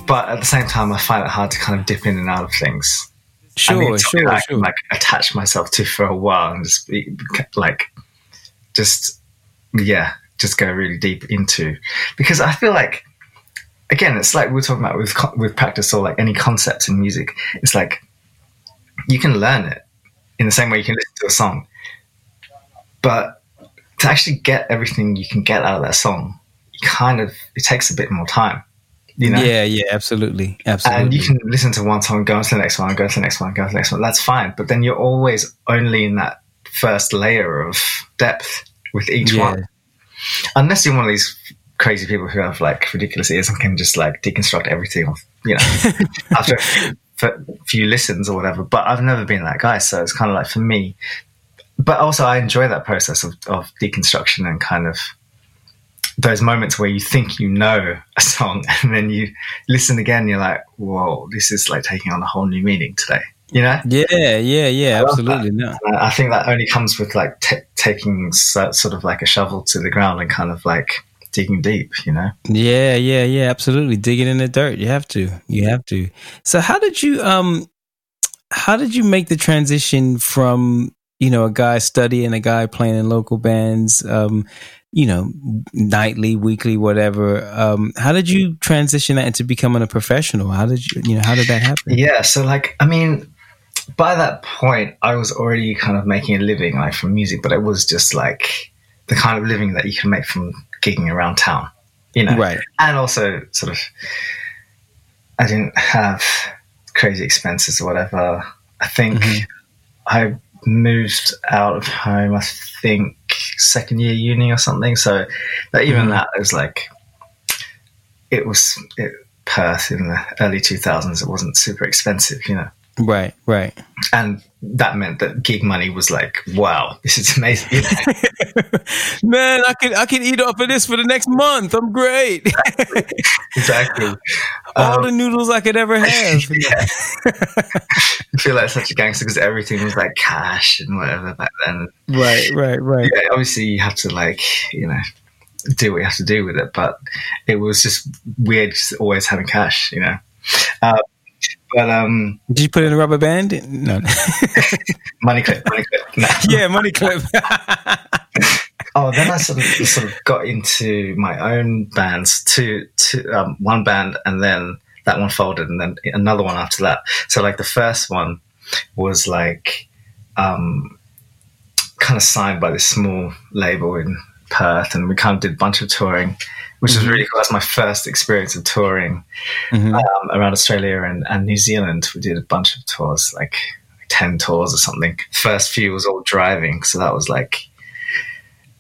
but at the same time, I find it hard to kind of dip in and out of things. Sure, need something sure, I sure. can like attach myself to for a while and just be like, just yeah, just go really deep into because I feel like again, it's like we we're talking about with with practice or like any concepts in music. It's like you can learn it in the same way you can listen to a song, but to actually get everything you can get out of that song, you kind of it takes a bit more time, you know. Yeah, yeah, absolutely, absolutely. And you can listen to one song, go on to the next one, go to the next one, go to the next one. That's fine. But then you're always only in that first layer of depth with each Yeah. one. Unless you're one of these crazy people who have like ridiculous ears and can just like deconstruct everything, off, you know, *laughs* after few, for- few listens or whatever. But I've never been that guy. So it's kind of like for me. But also, I enjoy that process of, of deconstruction and kind of those moments where you think you know a song *laughs* and then you listen again and you're like whoa this is like taking on a whole new meaning today you know yeah, yeah, yeah, love absolutely. No, i think that only comes with like t- taking so, sort of like a shovel to the ground and kind of like digging deep you know yeah, yeah, yeah, absolutely. Digging in the dirt, you have to, you have to. So, how did you, um, how did you make the transition from you know a guy studying, a guy playing in local bands, um, you know, nightly, weekly, whatever? Um, how did you transition that into becoming a professional? How did you, you know, how did that happen? yeah so like i mean by that point i was already kind of making a living like from music but it was just like the kind of living that you can make from gigging around town you know Right. and also sort of I didn't have crazy expenses or whatever. I think Mhm. I moved out of home. I think second year uni or something. So, but even Mhm. that was like it was it, Perth in the early two thousands. It wasn't super expensive, you know. Right, right. And that meant that gig money was like, wow, this is amazing. You *laughs* know? Man, I can I can eat off of this for the next month. I'm great. exactly. *laughs* All Um, the noodles I could ever have. *laughs* yeah. I feel like such a gangster because everything was like cash and whatever back then. right, right, right. Yeah, obviously, you have to like you know do what you have to do with it, but it was just weird just always having cash, you know. Uh, but um, Did you put in a rubber band? No. *laughs* money clip, money clip. *laughs* No. yeah, money clip. *laughs* Oh, then I sort of sort of got into my own bands, two, two, um, one band, and then that one folded, and then another one after that. So like the first one was like um, kind of signed by this small label in Perth, and we kind of did a bunch of touring, which was really cool. That's my first experience of touring Mhm. um, around Australia and, and New Zealand. We did a bunch of tours, like ten tours or something. First few was all driving, so that was like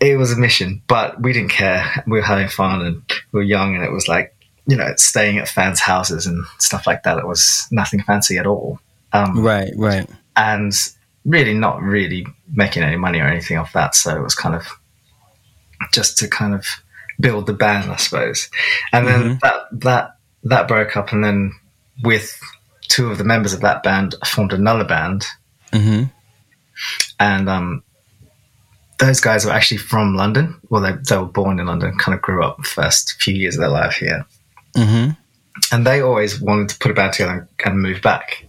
it was a mission, but we didn't care. We were having fun and we were young, and it was like you know staying at fans' houses and stuff like that. It was nothing fancy at all. Um, right, right, and really not really making any money or anything off that. So it was kind of just to kind of build the band, I suppose. And then mm-hmm. that that that broke up, and then with two of the members of that band, I formed another band. Mm-hmm. And um, those guys were actually from London. Well, they, they were born in London, kind of grew up the first few years of their life here. Mm-hmm. And they always wanted to put a band together and move back.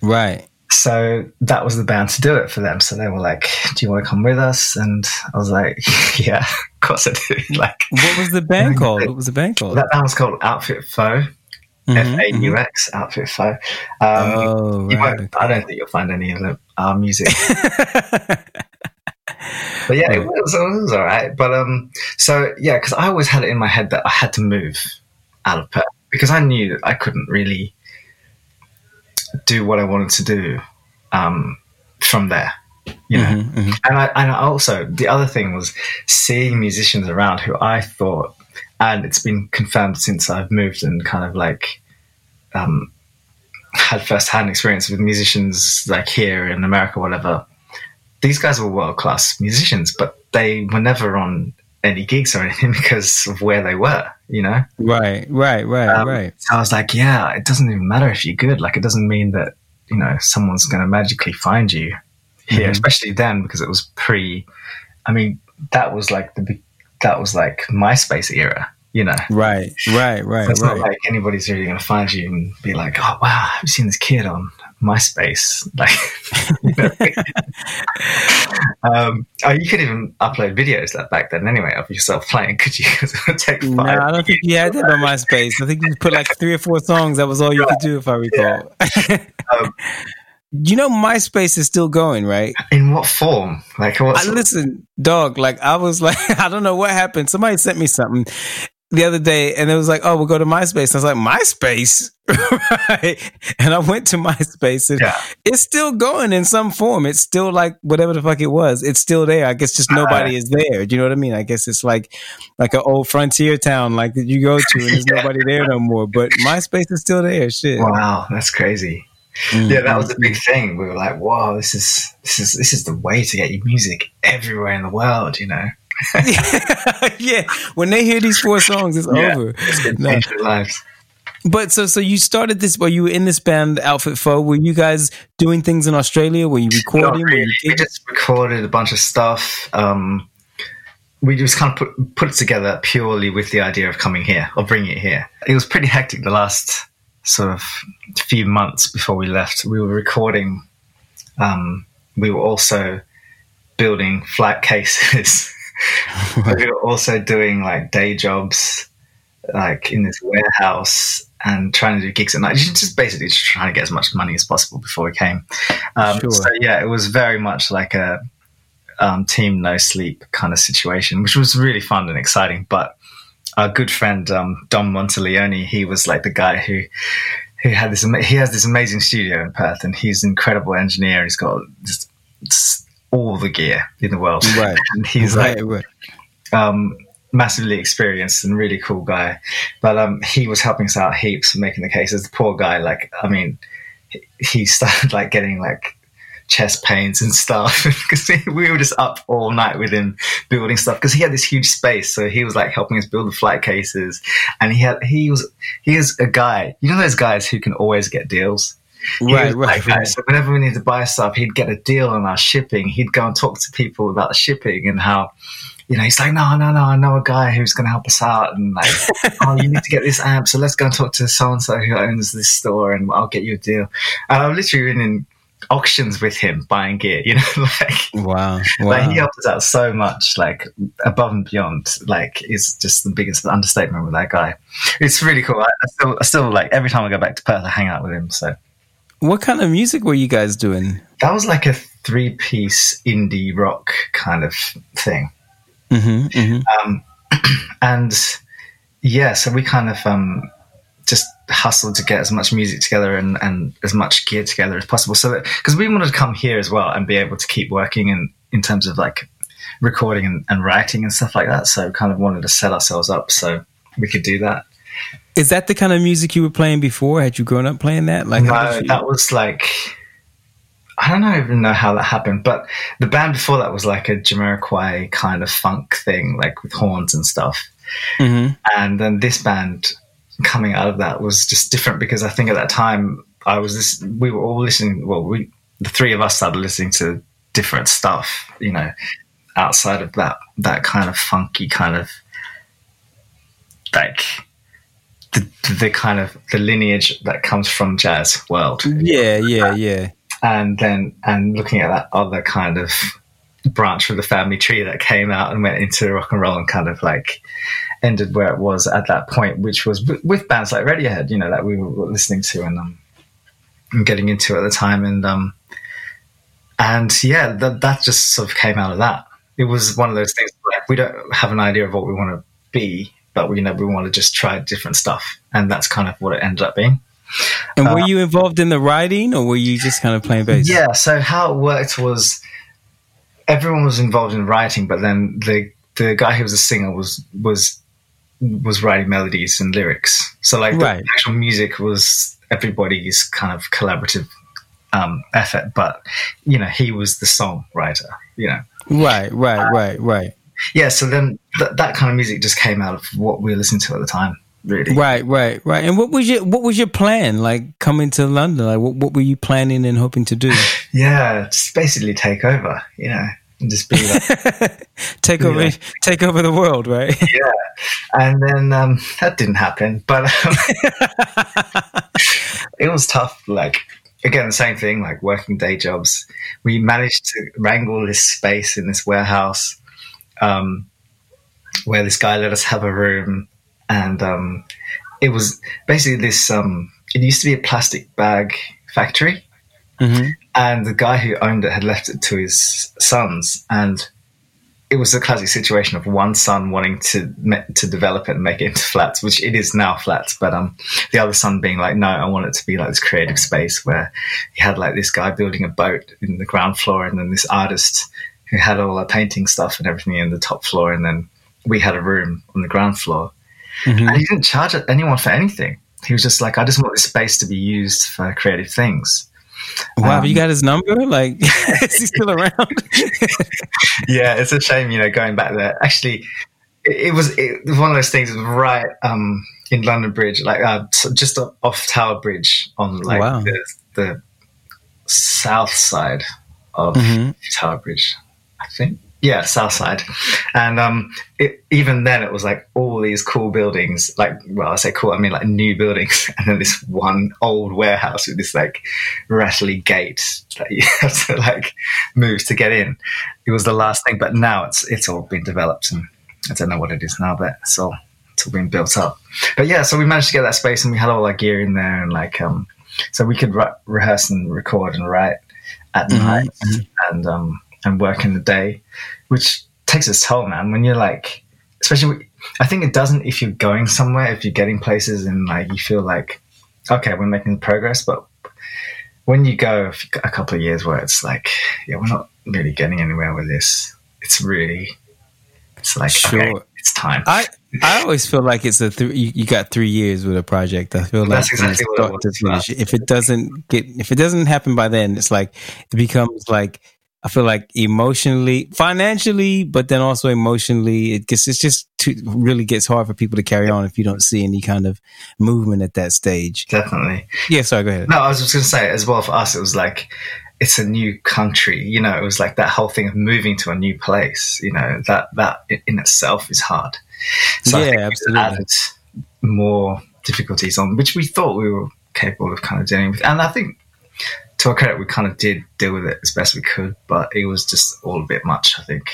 Right. So that was the band to do it for them. So they were like, "Do you want to come with us?" And I was like, *laughs* "Yeah, course I do." *laughs* Like, what was the band *laughs* called? What was the band called? That band was called Outfit Faux. Mm-hmm, F A U X mm-hmm. Outfit Faux. Um, oh, right, okay. I don't think you'll find any of the, our music. *laughs* but yeah, it was, it was all right. But um, so yeah, because I always had it in my head that I had to move out of Perth because I knew that I couldn't really do what I wanted to do um, from there. You know, mm-hmm, mm-hmm. and I and also the other thing was seeing musicians around who I thought, and it's been confirmed since I've moved and kind of like um, had first hand experience with musicians like here in America, whatever. These guys were world class musicians, but they were never on any gigs or anything *laughs* because of where they were, you know? Right, right, right, um, right. So I was like, yeah, it doesn't even matter if you're good. Like, it doesn't mean that, you know, someone's going to magically find you here, mm-hmm. especially then because it was pre, I mean, that was like the, that was like MySpace era, you know? Right, right, right. So it's right. not like anybody's really going to find you and be like, oh, wow, I have seen this kid on MySpace. *laughs* Like, *laughs* um, oh, you could even upload videos like back then anyway of yourself playing, could you? *laughs* take five. no, I don't think you had that on MySpace. I think you put like three or four songs. That was all you could do, if I recall. Yeah. um, you know, MySpace is still going, right? In what form? Like, what? I listen, dog. Like, I was like, *laughs* I don't know what happened. Somebody sent me something, the other day and it was like, oh, we'll go to MySpace. And I was like, MySpace? *laughs* right. And I went to MySpace and yeah. it's still going in some form. It's still like whatever the fuck it was. It's still there. I guess just nobody uh, is there. Do you know what I mean? I guess it's like like an old frontier town like that you go to and there's *laughs* yeah. nobody there no more. But MySpace is still there. Shit. Wow, that's crazy. Mm-hmm. Yeah, that was a big thing. We were like, "Wow, this is this is this is the way to get your music everywhere in the world," you know. *laughs* yeah, when they hear these four songs, it's yeah, over. It's no. their lives. But so so you started this while you were in this band Outfit Faux. Were you guys doing things in Australia? Were you recording? Really. We just recorded a bunch of stuff. Um, we just kind of put put it together purely with the idea of coming here or bringing it here. It was pretty hectic the last sort of a few months before we left. We were recording. Um, we were also building flight cases *laughs* we were also doing like day jobs, like in this warehouse and trying to do gigs at night. Just basically just trying to get as much money as possible before we came. Um, sure. So yeah, it was very much like a um, team no sleep kind of situation, which was really fun and exciting. But our good friend um, Dom Monteleone, he was like the guy who who had this. He has this amazing studio in Perth, and he's an incredible engineer. He's got just all the gear in the world. Right. *laughs* and he's right, like right. Um, massively experienced and really cool guy. But um, he was helping us out heaps making the cases. The poor guy, like, I mean, he started like getting like chest pains and stuff *laughs* because we were just up all night with him building stuff because he had this huge space so he was like helping us build the flight cases and he had he was he is a guy you know those guys who can always get deals Right, right, right. So whenever we need to buy stuff, he'd get a deal on our shipping. He'd go and talk to people about the shipping and how, you know, he's like, no, no, no, I know a guy who's going to help us out. And like, *laughs* oh, you need to get this amp. So let's go and talk to so and so who owns this store and I'll get you a deal. And I've literally been in auctions with him buying gear, you *laughs* know, like, wow, wow. like he helped us out so much, like above and beyond. Like, it's just the biggest understatement with that guy. It's really cool. I, I still, I still like every time I go back to Perth, I hang out with him. So. What kind of music were you guys doing? That was like a three piece indie rock kind of thing. Mm-hmm, mm-hmm. Um, *clears throat* and yeah, so we kind of um, hustled to get as much music together and, and as much gear together as possible. So that because we wanted to come here as well and be able to keep working in in terms of like recording and, and writing and stuff like that. So kind of wanted to set ourselves up so we could do that. Is that the kind of music you were playing before? Had you grown up playing that? Like no, that was like I don't even know how that happened, but the band before that was like a Jamiroquai kind of funk thing, like with horns and stuff. Mm-hmm. And then this band coming out of that was just different because I think at that time I was this, we were all listening. Well, we the three of us started listening to different stuff, you know, outside of that that kind of funky kind of like the, the kind of the lineage that comes from jazz world. Yeah, yeah, uh, yeah and then and looking at that other kind of branch of the family tree that came out and went into rock and roll and kind of like ended where it was at that point, which was with bands like Radiohead, you know, that we were listening to and, um, and getting into at the time, and um, and yeah, that that just sort of came out of that. It was one of those things like we don't have an idea of what we want to be, but we you know we want to just try different stuff, and that's kind of what it ended up being. And were uh, you involved in the writing, or were you just kind of playing bass? Yeah. So how it worked was everyone was involved in writing, but then the the guy who was a singer was was was writing melodies and lyrics. So like right. the actual music was everybody's kind of collaborative um, effort, but you know he was the songwriter. You know. Right. Right. Uh, right. Right. Yeah. So then th- that kind of music just came out of what we were listening to at the time really. Right, right, right. And what was your what was your plan like coming to London? Like, what, what were you planning and hoping to do? *laughs* yeah, just basically take over. You know, and just be like *laughs* take over, know. take over the world, right? *laughs* yeah, and then um, that didn't happen, but um, *laughs* it was tough. Like again, the same thing, like working day jobs. We managed to wrangle this space in this warehouse. Um, where this guy let us have a room and um, it was basically this. Um, it used to be a plastic bag factory, mm-hmm. and the guy who owned it had left it to his sons, and it was a classic situation of one son wanting to to develop it and make it into flats, which it is now flats, but um, the other son being like, no, I want it to be like this creative space where he had like this guy building a boat in the ground floor, and then this artist who had all the painting stuff and everything in the top floor, and then we had a room on the ground floor. Mm-hmm. And he didn't charge anyone for anything. He was just like, I just want this space to be used for creative things. Wow, um, you got his number? Like, *laughs* is he still around? *laughs* yeah, it's a shame, you know, going back there. Actually, it, it was it was one of those things right um, in London Bridge, like uh, just off Tower Bridge on like wow. the, the, south side of mm-hmm. Tower Bridge, I think. Yeah, South Side, and um, it, even then it was like all these cool buildings. Like, well, I say cool, I mean like new buildings, *laughs* and then this one old warehouse with this like rattly gate that you *laughs* have to like move to get in. It was the last thing, but now it's it's all been developed, and I don't know what it is now, but it's all it's all been built up. But yeah, so we managed to get that space, and we had all our gear in there, and like um, so we could re- rehearse and record and write at mm-hmm. night, and um and work in the day, which takes its toll, man. When you're like, especially, I think it doesn't if you're going somewhere, if you're getting places and like you feel like, okay, we're making progress, but when you go a couple of years where it's like, yeah, we're not really getting anywhere with this. It's really, it's like, sure. okay, it's time. I, I always feel like it's a th- you, you, got three years with a project. I feel like exactly what it if it doesn't get if it doesn't happen by then, it's like it becomes like I feel like emotionally, financially, but then also emotionally, it gets it's just too, really gets hard for people to carry on if you don't see any kind of movement at that stage. Definitely. Yeah. Sorry. Go ahead. No, I was just going to say as well for us, it was like it's a new country. You know, it was like that whole thing of moving to a new place. You know, that that in itself is hard. So yeah, absolutely. Added more difficulties on which we thought we were capable of kind of dealing with, and I think to our credit, we kind of did deal with it as best we could, but it was just all a bit much, I think,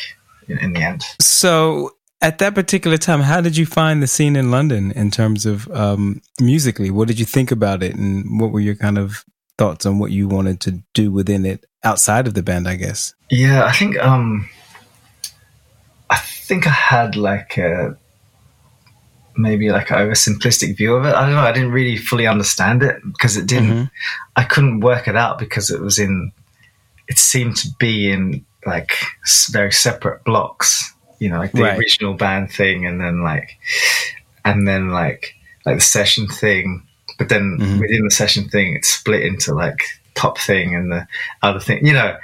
in, in the end. So, at that particular time, how did you find the scene in London in terms of um, musically? What did you think about it, and what were your kind of thoughts on what you wanted to do within it outside of the band? I guess. Yeah, I think um, I think I had like a maybe like an oversimplistic view of it. I don't know. I didn't really fully understand it because it didn't. Mhm. I couldn't work it out because it was in. It seemed to be in like very separate blocks. You know, like the Right. original band thing, and then like, and then like like the session thing. But then Mhm. within the session thing, it split into like top thing and the other thing. You know,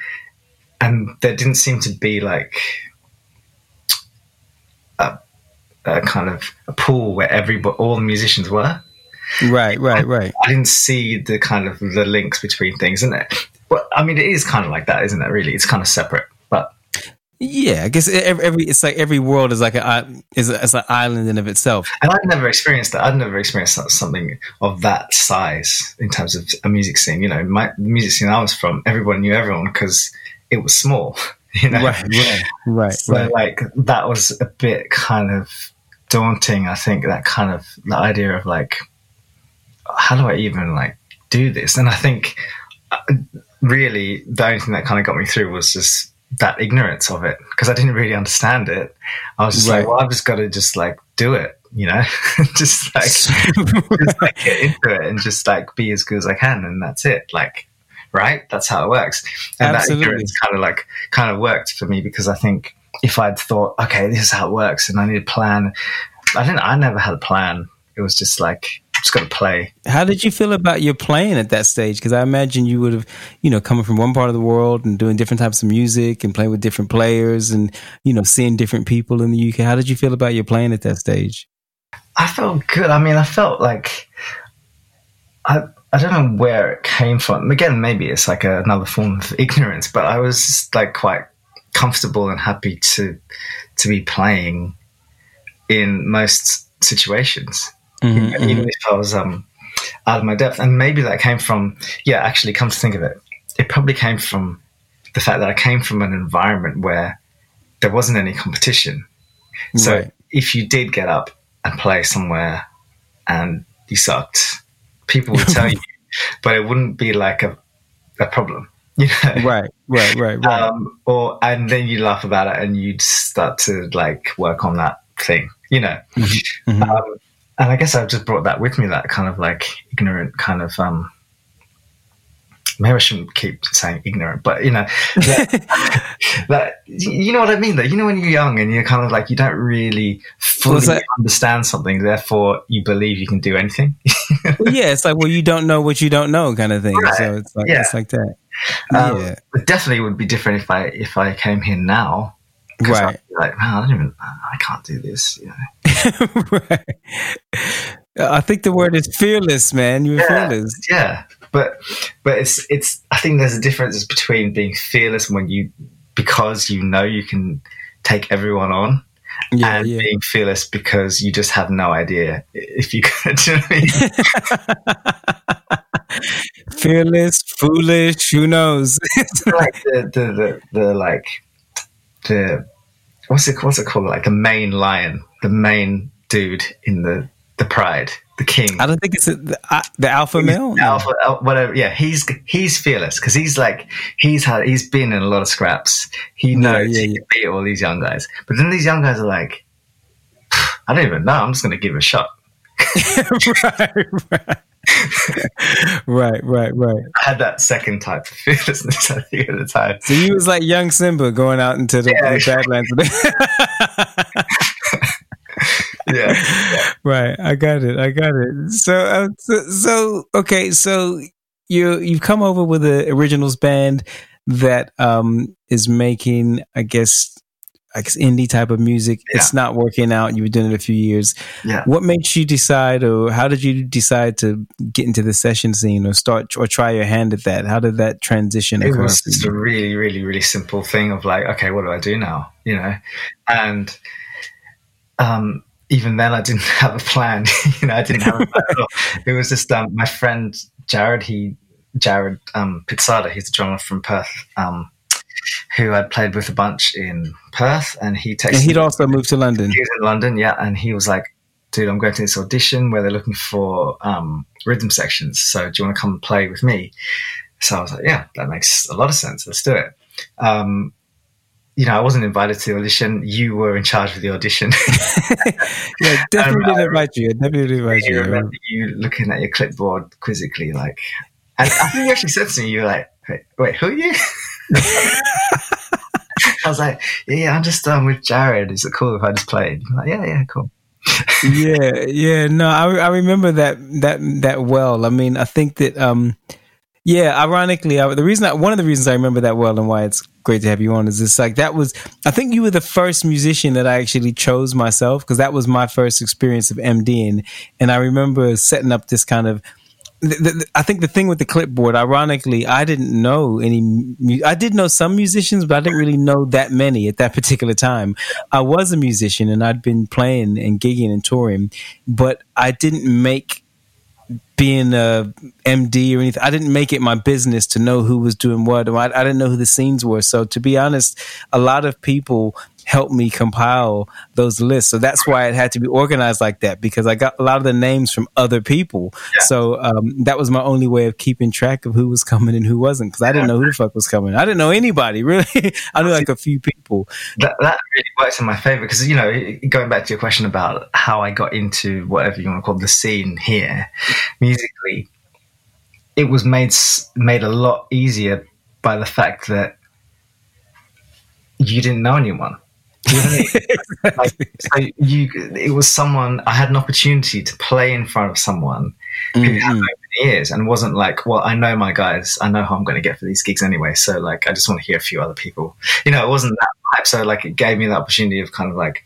and there didn't seem to be like a kind of a pool where everybody, all the musicians were. Right, right, right. I didn't see the kind of the links between things, and it. Well, I mean, it is kind of like that, isn't it? Really, it's kind of separate, but Yeah, I guess every, every it's like every world is like a i- is a, is an island in of itself. and I'd never experienced that. I'd never experienced something of that size in terms of a music scene. You know, my the music scene I was from, everyone knew everyone because it was small. *laughs* You know, Right, right, right, so right. like that was a bit kind of daunting. I think that kind of the idea of like, how do I even like do this? And I think uh, really the only thing that kind of got me through was just that ignorance of it because I didn't really understand it. I was just Right. like, well, I've just got to just like do it, you know, *laughs* just like *laughs* just like get into it and just like be as good as I can, and that's it. Like, right? That's how it works. And Absolutely. that ignorance kind of like kind of worked for me because I think if I'd thought, okay, this is how it works, and I need a plan, I didn't. I never had a plan. It was just like just got to play. How did you feel about your playing at that stage? Because I imagine you would have, you know, coming from one part of the world and doing different types of music and playing with different players and you know seeing different people in the UK. How did you feel about your playing at that stage? I felt good. I mean, I felt like I I don't know where it came from. Again, maybe it's like a, another form of *laughs* ignorance, but I was just like quite comfortable and happy to to be playing in most situations, Mhm, even mhm. if I was um out of my depth. And maybe that came from yeah. Actually, come to think of it, it probably came from the fact that I came from an environment where there wasn't any competition. So Right. if you did get up and play somewhere and you sucked, people would tell you, *laughs* but it wouldn't be like a, a problem, *laughs* you know? right, right, right, right. Um, or and then you laugh about it and you'd start to like work on that thing, you know. Mhm. Um, and I guess I've just brought that with me, that kind of like ignorant kind of um, maybe I shouldn't keep saying ignorant, but you know, that, *laughs* that you know what I mean. Though you know when you're young and you're kind of like you don't really fully understand something, therefore you believe you can do anything. Well, yeah, it's like well, you don't know what you don't know, kind of thing. Right. So it's like Yeah. it's like that. Um, yeah, It definitely would be different if I if I came here now. right, like, man, I don't even, I can't do this. You know? *laughs* right. I think the word is fearless, man. You're Yeah. fearless. Yeah, but but it's it's. I think there's a difference between being fearless when you because you know you can take everyone on, Yeah, and yeah. being fearless because you just have no idea if you could. *laughs* do you know I mean? *laughs* fearless, foolish. Who knows? *laughs* like the, the the the like the what's it what's it called? Like the main lion, the main dude in the the pride, the king. I don't think it's a, the, uh, the alpha male. No. Alpha, al- whatever. Yeah, he's he's fearless because he's like he's had he's been in a lot of scraps. He knows yeah, he yeah. can beat all these young guys. But then these young guys are like, *sighs* I don't even know. I'm just going to give it a shot. *laughs* right, right. right, right, right. I had that second type of fearlessness I think at the time. So you was like young Simba going out into the, Yeah. the Badlands. *laughs* Yeah, *laughs* right, I got it. I got it. So, uh, so, so, okay, so you you've come over with the originals band that um is making, I guess, I guess indie type of music. It's not working out. You were doing it a few years. yeah. What made you decide, or how did you decide to get into the session scene, or start, or try your hand at that? How did that transition it was just a really, really, really simple thing of like, okay, what do I do now? You know, and um, even then, I didn't *laughs* have a plan. *laughs* you know, I didn't have a plan at all. *laughs* It was just um, my friend Jared. He Jared um, Pizzada. He's a drummer from Perth. Um, who I'd played with a bunch in Perth, and he texted. And he'd me- also moved to London. he was in London, yeah, and he was like, "Dude, I'm going to this audition where they're looking for um, rhythm sections. So do you want to come and play with me?" So I was like, "Yeah, that makes a lot of sense. Let's do it." Um, you know, I wasn't invited to the audition. You were in charge of the audition. *laughs* yeah, *laughs* definitely didn't invite you. Definitely invite you. remember you looking at your clipboard quizzically, like, and I think you actually said to me, you were like, wait, wait who are you? *laughs* I was like, yeah, yeah, I'm just um, with Jared. Is it cool if I just played? Like, yeah, yeah, cool. yeah, yeah. No, I, I remember that that that well. I mean, I think that um, yeah. Ironically, I, the reason I, one of the reasons I remember that well and why it's great to have you on is it's like that was I think you were the first musician that I actually chose myself because that was my first experience of MDing, and I remember setting up this kind of the, the, I think the thing with the clipboard, ironically, I didn't know any. I did know some musicians, but I didn't really know that many at that *laughs* particular time. I was a musician and I'd been playing and gigging and touring, but I didn't make being a MD or anything. I didn't make it my business to know who was doing what. I, I didn't know who the scenes were. So to be honest, a lot of people help me compile those lists. So that's why it had to be organized like that because I got a lot of the names from other people. Yeah. So um, that was my only way of keeping track of who was coming and who wasn't because I didn't know who the fuck was coming. I didn't know anybody *laughs* really. I knew like a few people. That, that really works in my favor because you know going back to your question about how I got into whatever you want to call the scene here musically, it was made made a lot easier by the fact that you didn't know anyone. You know I *laughs* mean? like, so you, it was someone. I had an opportunity to play in front of someone who mm-hmm. had open ears and wasn't like, well, I know my guys. I know how I'm going to get for these gigs anyway. So like, I just want to hear a few other people. You know, it wasn't that type. So like, it gave me the opportunity of kind of like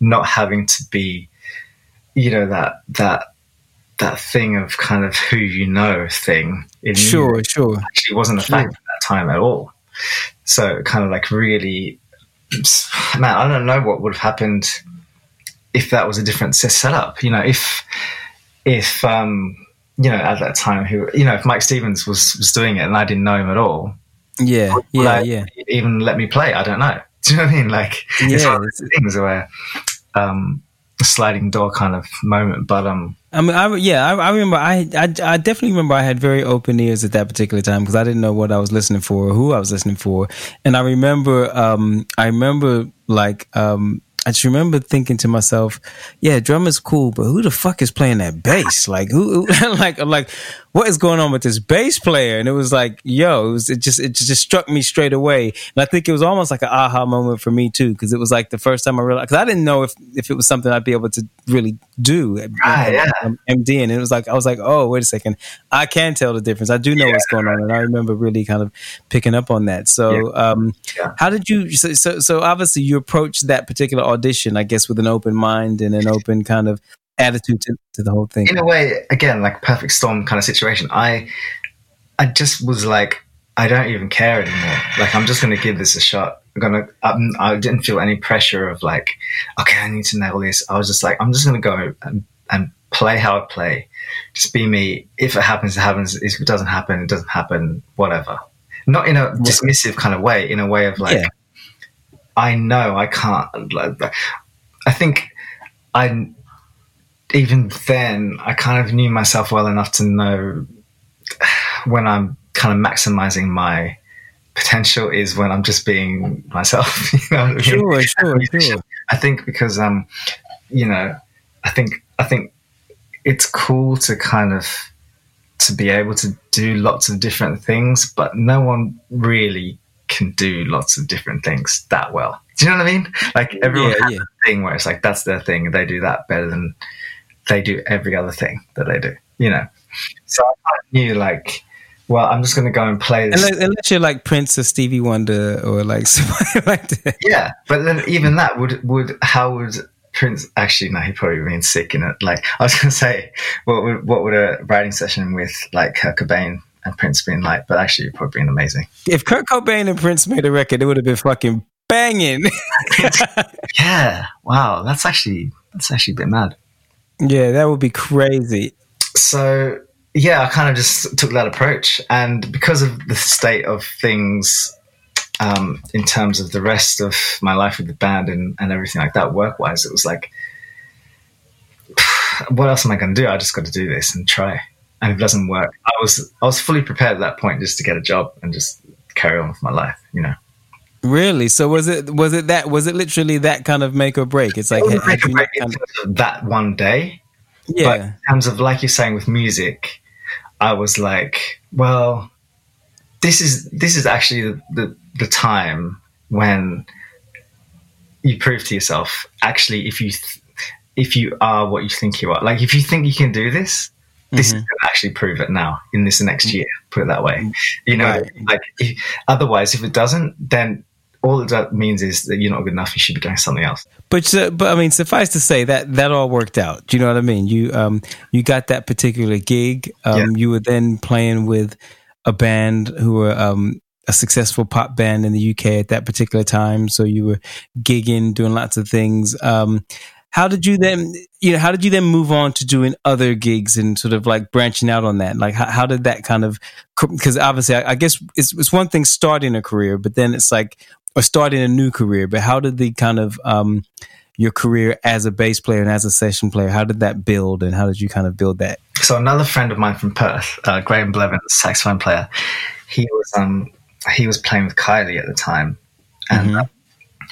not having to be, you know, that that that thing of kind of who you know thing. sure, sure. Actually, wasn't a sure. fact at that time at all. So kind of like really *sighs* man, I don't know what would have happened if that was a different setup. You know, if if um, you know at that time, who you know, if Mike Stevens was was doing it and I didn't know him at all, yeah, yeah, yeah, even let me play, I don't know. *laughs* Do you know what I mean? Like, yeah, it's one of those things where um, a sliding door kind of moment, but um, I mean, I, yeah, I, I remember. I, I, I, definitely remember. I had very open ears at that particular time because I didn't know what I was listening for or who I was listening for. And I remember, um, I remember like, um, I just remember thinking to myself, "Yeah, drummer's cool, but who the fuck is playing that bass? Like, who? who *laughs* like, like, what is going on with this bass player? And it was like, yo, it, was, it just it just struck me straight away. And I think it was almost like an aha moment for me too, because it was like the first time I realized because I didn't know if if it was something I'd be able to really do. Right, yeah. MD, and it was like I was like, oh, wait a second, I can tell the difference. I do know yeah. what's going on, and I remember really kind of picking up on that. So, yeah. Um, how did you? So, so, so obviously you approached that particular audition, I guess, with an open mind and an open kind of attitude to, to the whole thing. In a way, again, like perfect storm kind of situation. I I just was like, I don't even care anymore. Like, I'm just going to give this a shot. I'm gonna. Um, I didn't feel any pressure of like, okay, I need to nail this. I was just like, I'm just going to go and, and play how I play. Just be me. If it happens, it happens. If it doesn't happen, it doesn't happen. Whatever. Not in a dismissive kind of way. In a way of like, yeah. I know I can't. Like, I think I even then, I kind of knew myself well enough to know when I'm kind of maximizing my potential is when I'm just being myself. *laughs* you know I mean? Sure, sure, sure. I think because um, you know, I think I think it's cool to kind of to be able to do lots of different things, but no one really can do lots of different things that well. Do you know what I mean? Like everyone yeah, has yeah. a thing where it's like that's their thing, they do that better than they do every other thing that they do, you know. So I knew like, well, I'm just going to go and play this. Unless, unless, you're like Prince or Stevie Wonder or like *laughs* somebody like that. Yeah, but then even that would would how would Prince actually? No, he probably been sick in it. Like I was *laughs* going to say, what would what would a writing session with like Kurt Cobain and Prince been like? But actually, it would probably been amazing. If Kurt Cobain and Prince made a record, it would have been fucking banging. *laughs* yeah. Wow. That's actually that's actually a bit mad. Yeah, that would be crazy. So yeah, I kind of just took that approach, and because of the state of things um, in terms of the rest of my life with the band and, and everything like that, work wise, it was like, *sighs* what else am I going to do? I just got to do this and try. And if it doesn't work, I was I was fully prepared at that point just to get a job and just carry on with my life, you know. Really? So was it was it that was it literally that kind of make or break? It's like It wasn't had make or break kind of that one day. of- But yeah. in terms of like you're saying with music, I was like, well, this is this is actually the, the, the time when you prove to yourself actually if you th- if you are what you think you are. Like if you think you can do this, this is Mhm. going to actually prove it now in this next year. Put it that way. You know, Right. like if, otherwise, if it doesn't, then all that means is that you're not good enough. You should be doing something else. But uh, but I mean, suffice to say that that all worked out. Do you know what I mean? You um you got that particular gig. Um, Yeah. You were then playing with a band who were um a successful pop band in the UK at that particular time. So you were gigging, doing lots of things. Um, how did you then you know how did you then move on to doing other gigs and sort of like branching out on that? Like how, how did that kind of because obviously I, I guess it's it's one thing starting a career, but then it's like or starting a new career. But how did the kind of um your career as a bass player and as a session player, how did that build and how did you kind of build that? So another friend of mine from Perth, uh, Graham Blevins, saxophone player, he was um he was playing with Kylie at the time, and Mhm. uh,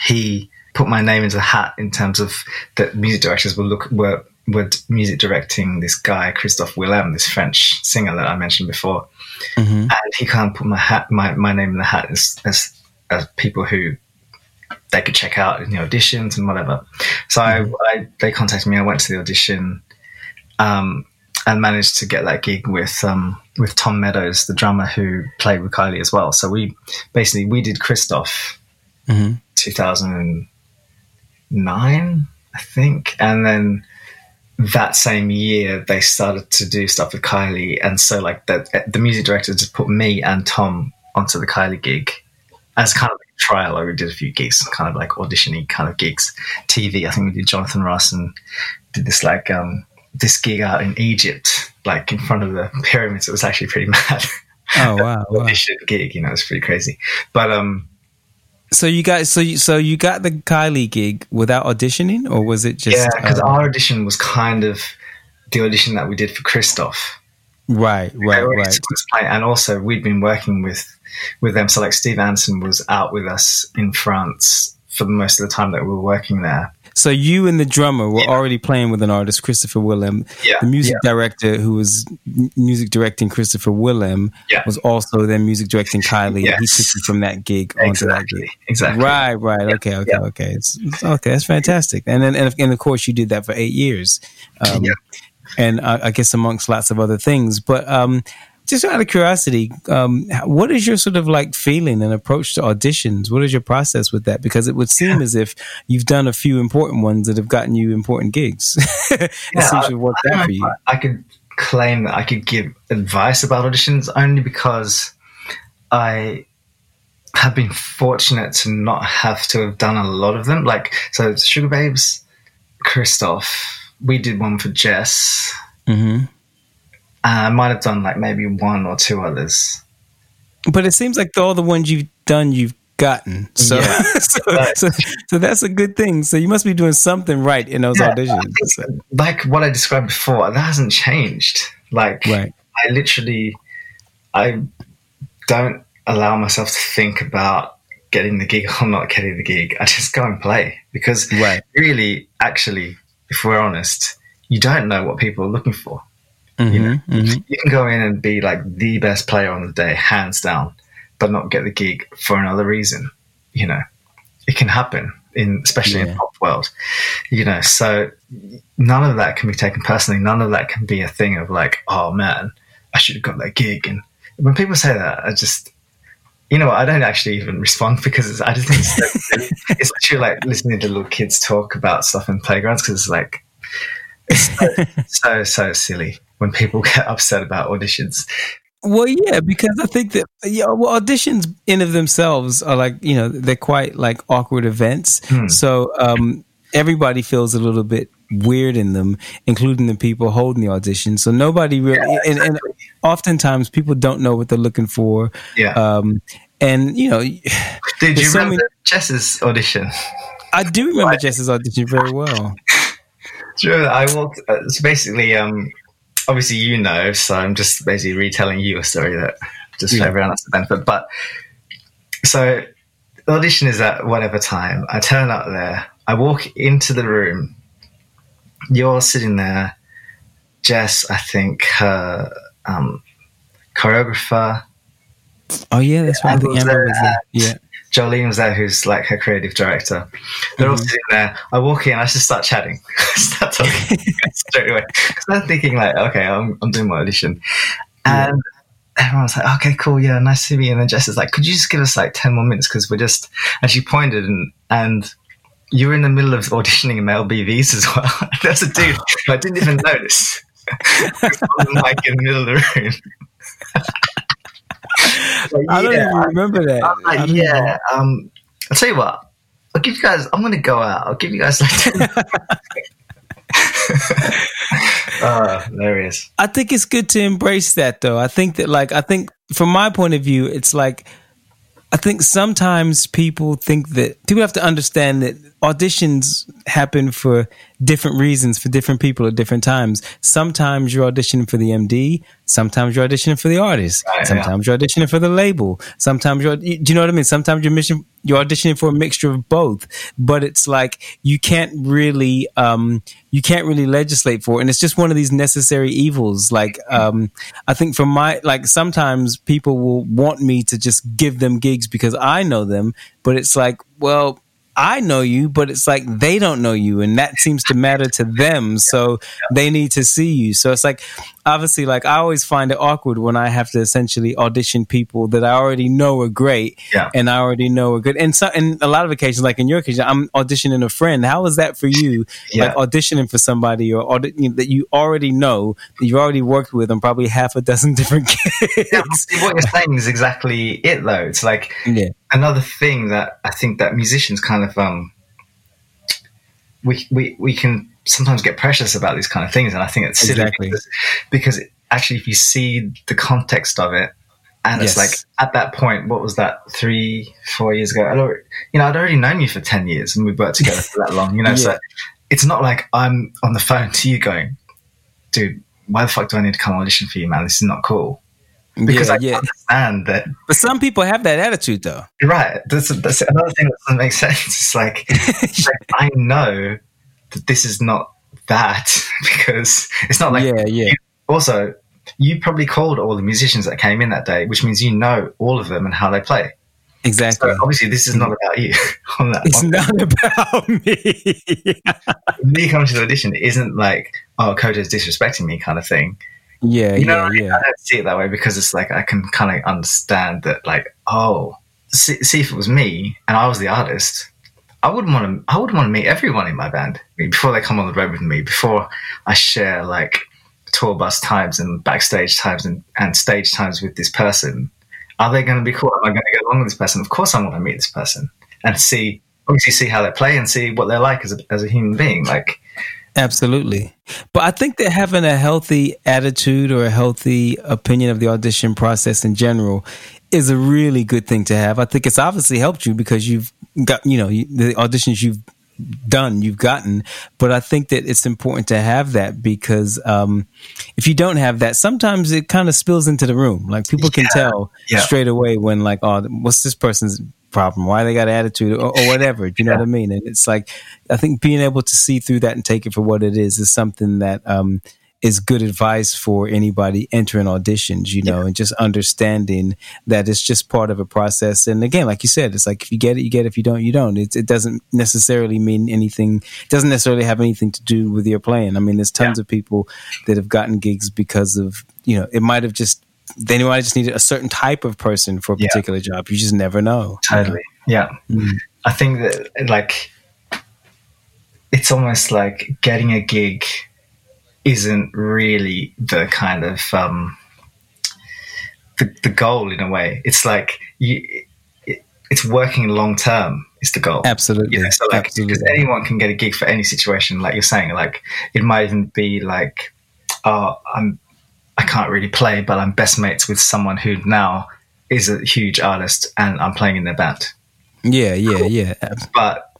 he put my name into the hat in terms of that music directors were look were were music directing this guy Christophe Willem, this French singer that I mentioned before, Mm-hmm. and he kind of put my hat my, my name in the hat as, as as people who they could check out in the auditions and whatever. So I, I they contacted me. I went to the audition, um, and managed to get that gig with um, with Tom Meadows, the drummer who played with Kylie as well. So we basically we did Christophe Mm-hmm. 2009, I think, and then that same year they started to do stuff with Kylie, and so like the the music director just put me and Tom onto the Kylie gig as kind of a trial. Like we did a few gigs, kind of like auditioning kind of gigs, TV. I think we did Jonathan Ross and did this like um this gig out in Egypt, like in front of the pyramids. It was actually pretty *laughs* mad. Oh wow, wow. Audition gig, you know, it's pretty crazy. But um, So you got so you, so you got the Kylie gig without auditioning, or was it just yeah, because uh, our audition was kind of the audition that we did for Christophe. right, right, right? took us play- And also, we'd been working with with them. So, like, Steve Anson was out with us in France for most of the time that we were working there. So you and the drummer were Yeah. already playing with an artist, Christopher Willem. Yeah, The music yeah, director who was music directing Christopher Willem was also then music directing Kylie. and He took you from that gig onto that gig. exactly, exactly. Right, right. Okay, okay, okay. It's, it's- okay, that's fantastic. And then, and, of- and of course, you did that for eight years. Um. And I, I guess amongst lots of other things. But um, just out of curiosity, um, what is your sort of like feeling and approach to auditions? What is your process with that? Because it would seem as if you've done a few important ones that have gotten you important gigs. *laughs* it Yeah, seems to I don't out for you. I could claim that I could give advice about auditions only because I have been fortunate to not have to have done a lot of them. Like, so Sugar Babes, Christophe, we did one for Jess. hmm Uh, I might have done like maybe one or two others. But it seems like all the ones you've done, you've gotten. So, Yeah. *laughs* so, so, so that's a good thing. So you must be doing something right in those Yeah, auditions. Think, like what I described before, that hasn't changed. Like, Right. I literally, I don't allow myself to think about getting the gig *laughs* or not getting the gig. I just go and play because Right. really, actually, if we're honest, you don't know what people are looking for. Mhm, You know, mhm. you can go in and be like the best player on the day, hands down, but not get the gig for another reason. You know, it can happen in, especially Yeah. in pop world. You know, so none of that can be taken personally. None of that can be a thing of like, oh man, I should have got that gig. And when people say that, I just, you know, I don't actually even respond because it's, I just think it's, so *laughs* it's literally like listening to little kids talk about stuff in playgrounds because it's like, it's so, so so silly when people *laughs* get upset about auditions. Well, yeah, because I think that yeah, well, auditions in of themselves are like you know they're quite like awkward events. Hmm. So um, everybody feels a little bit weird in them, including the people holding the audition. So nobody really, Yeah, and, and oftentimes people don't know what they're looking for. Yeah. Um, and you know, *sighs* Did you so remember many- Jess's audition? I do remember *laughs* Jess's audition very well. *laughs* Sure, I walked. Uh, it's basically, um, obviously you know, so I'm just basically retelling you a story that just for Yeah. everyone else's benefit. But so the audition is at whatever time. I turn up there. I walk into the room. You're sitting there. Jess, I think her um, choreographer. Oh yeah, that's right. I think was Amber was there. Yeah. Jolene was there, who's like her creative director. They're all Mhm. sitting there. I walk in, I just start chatting, *laughs* start talking *laughs* straight away. Because I'm thinking like, okay, I'm, I'm doing my audition, Yeah. and everyone's like, okay, cool, yeah, nice to meet you. And then Jess is like, could you just give us like ten more minutes because we're just. And she pointed and and. You were in the middle of auditioning in male BVs as well. *laughs* There's a dude I didn't even notice. On the mic in the middle of the room. I don't yeah, even remember that. I'm I don't yeah. Um, I'll tell you what. I'll give you guys. I'm gonna go out. I'll give you guys like. oh, *laughs* *laughs* hilarious. I think it's good to embrace that though. I think that like I think from my point of view, it's like I think sometimes people think that people have to understand that auditions happen for different reasons for different people at different times. Sometimes you're auditioning for the MD, sometimes you're auditioning for the artist, Right, yeah. sometimes you're auditioning for the label, sometimes you're do you know what I mean? Sometimes you're mission you're auditioning for a mixture of both, but it's like you can't really um you can't really legislate for it. and it's just one of these necessary evils like um i think from my like sometimes people will want me to just give them gigs because i know them but it's like well I know you, but it's like they don't know you, and that seems to matter to them. So they need to see you. So it's like, obviously, like I always find it awkward when I have to essentially audition people that I already know are great, Yeah. and I already know are good. And so, in a lot of occasions, like in your occasion, I'm auditioning a friend. How is that for you? Yeah. Like auditioning for somebody or audi- you know, that you already know that you already worked with on probably half a dozen *laughs* different gigs. Yeah, what you're saying is exactly it, though. It's like yeah. another thing that I think that musicians kind of um we we we can sometimes get precious about these kind of things, and I think it's silly Exactly. because, because actually, if you see the context of it, and it's like at that point, what was that three four years ago? I don't, you know, I'd already known you for ten years, and we've worked together for that long. You know, so it's not like I'm on the phone to you going, dude. Why the fuck do I need to come audition for you, man? This is not cool. Because yeah, I yeah. understand that But some people have that attitude though. you're right. That's, that's another thing that doesn't make *laughs* sense. It's like, *laughs* it's like I know that this is not that *laughs* because it's not like. yeah, yeah. Also, you probably called all the musicians that came in that day, which means you know all of them and how they play. Exactly. So obviously, this is not about you. *laughs* on that, It's on, not about *laughs* me. me coming to the audition, isn't like, oh, Kojo's disrespecting me kind of thing. yeah, You know, yeah, yeah. I don't see it that way because it's like I can kind of understand that, like, oh, see, see if it was me and I was the artist, I wouldn't want to. I would want to meet everyone in my band before they come on the road with me. Before I share like tour bus times and backstage times and, and stage times with this person. Are they going to be cool? Am I going to get along with this person? Of course, I want to meet this person and see, obviously, see how they play and see what they're like as a, as a human being. Like, Absolutely. But I think that having a healthy attitude or a healthy opinion of the audition process in general is a really good thing to have. I think it's obviously helped you because you've got, you know, the auditions you've done, you've gotten. But I think that it's important to have that because um, if you don't have that, sometimes it kind of spills into the room. Like people can tell yeah. straight away when, like, oh, what's this person's problem? Why they got attitude or, or whatever? Do you know Yeah. what I mean? And it's like, I think being able to see through that and take it for what it is is something that um, is good advice for anybody entering auditions, you know, and just understanding that it's just part of a process. And again, like you said, it's like if you get it, you get it. If you don't, you don't. It, it doesn't necessarily mean anything. It doesn't necessarily have anything to do with your playing. I mean, there's tons of people that have gotten gigs because of, you know, it might have just, they might just needed a certain type of person for a Yeah. particular job. You just never know. you know? Totally. Yeah. Mhm. I think that like it's almost like getting a gig isn't really the kind of um the, the goal in a way. It's like you it, it's working long term is the goal. Absolutely. You know, so like because anyone can get a gig for any situation, like you're saying. Like it might even be like, oh, I'm I can't really play, but I'm best mates with someone who now is a huge artist, and I'm playing in their band Yeah, yeah, yeah. But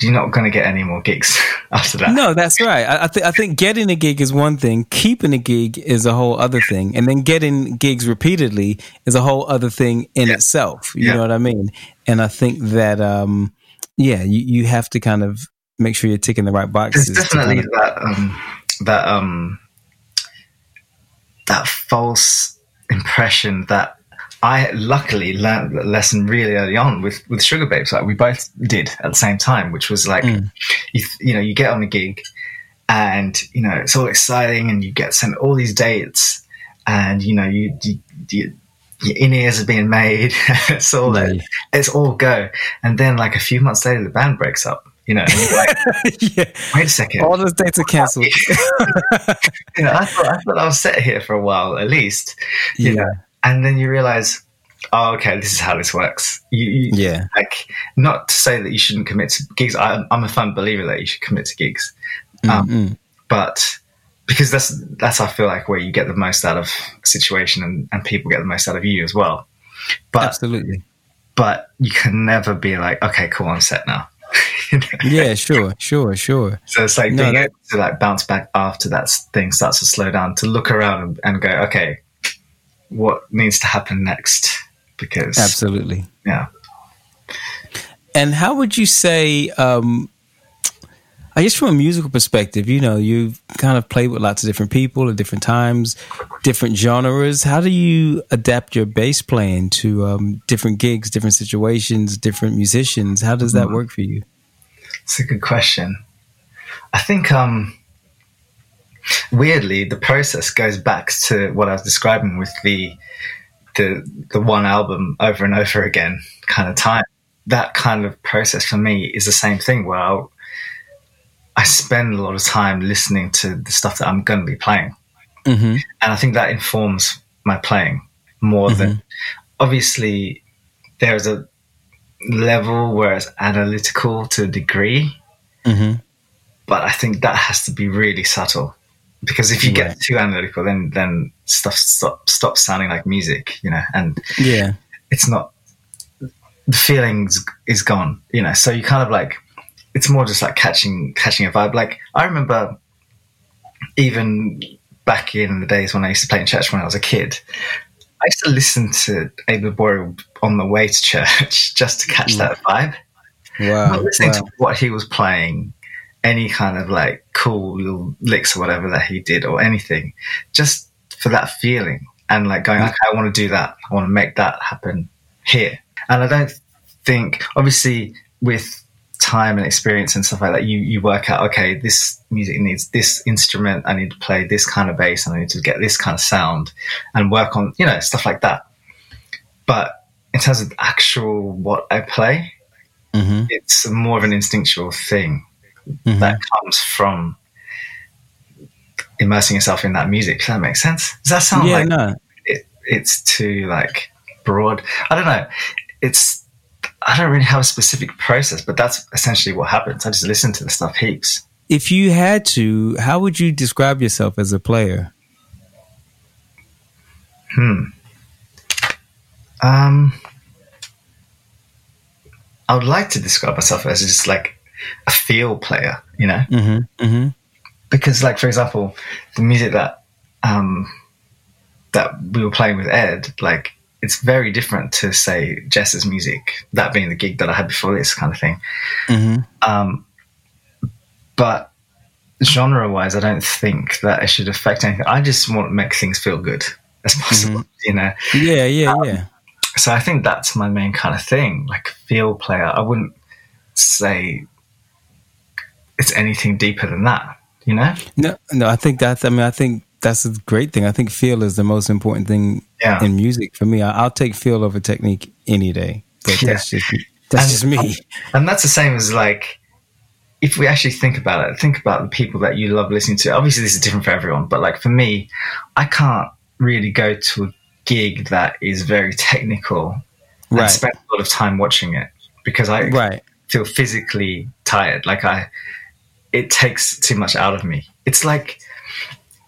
you're not going to get any more gigs *laughs* after that. No, that's right. I, I, th- I think getting a gig is one thing. Keeping a gig is a whole other thing, and then getting gigs repeatedly is a whole other thing in yeah. itself. You yeah. know what I mean? And I think that, um, yeah, you, you have to kind of make sure you're ticking the right boxes. There's definitely kind of- that um, that um, that false impression that I luckily learned the lesson really early on with with Sugababes. Like we both did at the same time, which was like, mm. you, you know, you get on a gig, and you know it's all exciting, and you get sent all these dates, and you know you, you, you your in ears are being made. *laughs* it's all it's all go, and then like a few months later, the band breaks up. You know, like, *laughs* yeah. wait a second, all those dates are cancelled. *laughs* you know, I thought I thought I was set here for a while at least. You yeah. know, and then you realize oh, okay, this is how this works. You, you, yeah. Like, not to say that you shouldn't commit to gigs. I, am a firm believer that you should commit to gigs. Um, mm-hmm. But because that's, that's, I feel like, where you get the most out of a situation and, and people get the most out of you as well. But, Absolutely. But you can never be like, okay, cool, I'm set now. *laughs* yeah, sure, sure, sure. So it's like no, being that- able to like bounce back after that thing starts to slow down, to look around and, and go, okay, what needs to happen next because absolutely. Yeah. And how would you say um i guess from a musical perspective you know you've kind of played with lots of different people at different times different genres. How do you adapt your bass playing to um, different gigs different situations different musicians? How does that mm-hmm. work for you? It's a good question. I think um weirdly, the process goes back to what I was describing with the the the one album over and over again kind of time. That kind of process for me is the same thing where I'll, I spend a lot of time listening to the stuff that I'm going to be playing, mm-hmm. and I think that informs my playing more mm-hmm. than obviously there's a level where it's analytical to a degree, mm-hmm. but I think that has to be really subtle because if you get too analytical, then then stuff stop, stops sounding like music, you know, and yeah, it's not the feelings is gone, you know. So you kind of like it's more just like catching catching a vibe. Like I remember even back in the days when I used to play in church when I was a kid, I used to listen to Abe Laboriel on the way to church *laughs* just to catch that vibe. Wow. Not listening wow. to what he was playing any kind of like cool little licks or whatever that he did or anything, just for that feeling and like going, okay, I want to do that. I want to make that happen here. And I don't think, obviously, with time and experience and stuff like that, you, you work out, okay, this music needs this instrument. I need to play this kind of bass and I need to get this kind of sound and work on, you know, stuff like that. But in terms of actual what I play, mm-hmm. it's more of an instinctual thing mm-hmm. that comes from immersing yourself in that music. Does that make sense? Does that sound yeah, like no. it, it's too like broad? I don't know. It's I don't really have a specific process, but that's essentially what happens. I just listen to the stuff heaps. If you had to, how would you describe yourself as a player? Hmm. Um, I would like to describe myself as just like a feel player, you know? Mm-hmm, mm-hmm. Because, like, for example, the music that um, that we were playing with Ed, like, it's very different to say Jess's music, that being the gig that I had before this kind of thing. Mm-hmm. Um, but genre wise, I don't think that it should affect anything. I just want to make things feel good as possible, mm-hmm. you know? Yeah, yeah, um, yeah. So I think that's my main kind of thing, like feel player. I wouldn't say it's anything deeper than that, you know? No, no, I think that's, I mean, I think that's a great thing. I think feel is the most important thing yeah. in music for me. I, will take feel over technique any day, but yeah. that's just, that's and, just me. And that's the same as like, if we actually think about it, think about the people that you love listening to. Obviously, this is different for everyone, but like for me, I can't really go to a gig that is very technical right. and spend a lot of time watching it because I right. feel physically tired. Like I, it takes too much out of me. It's like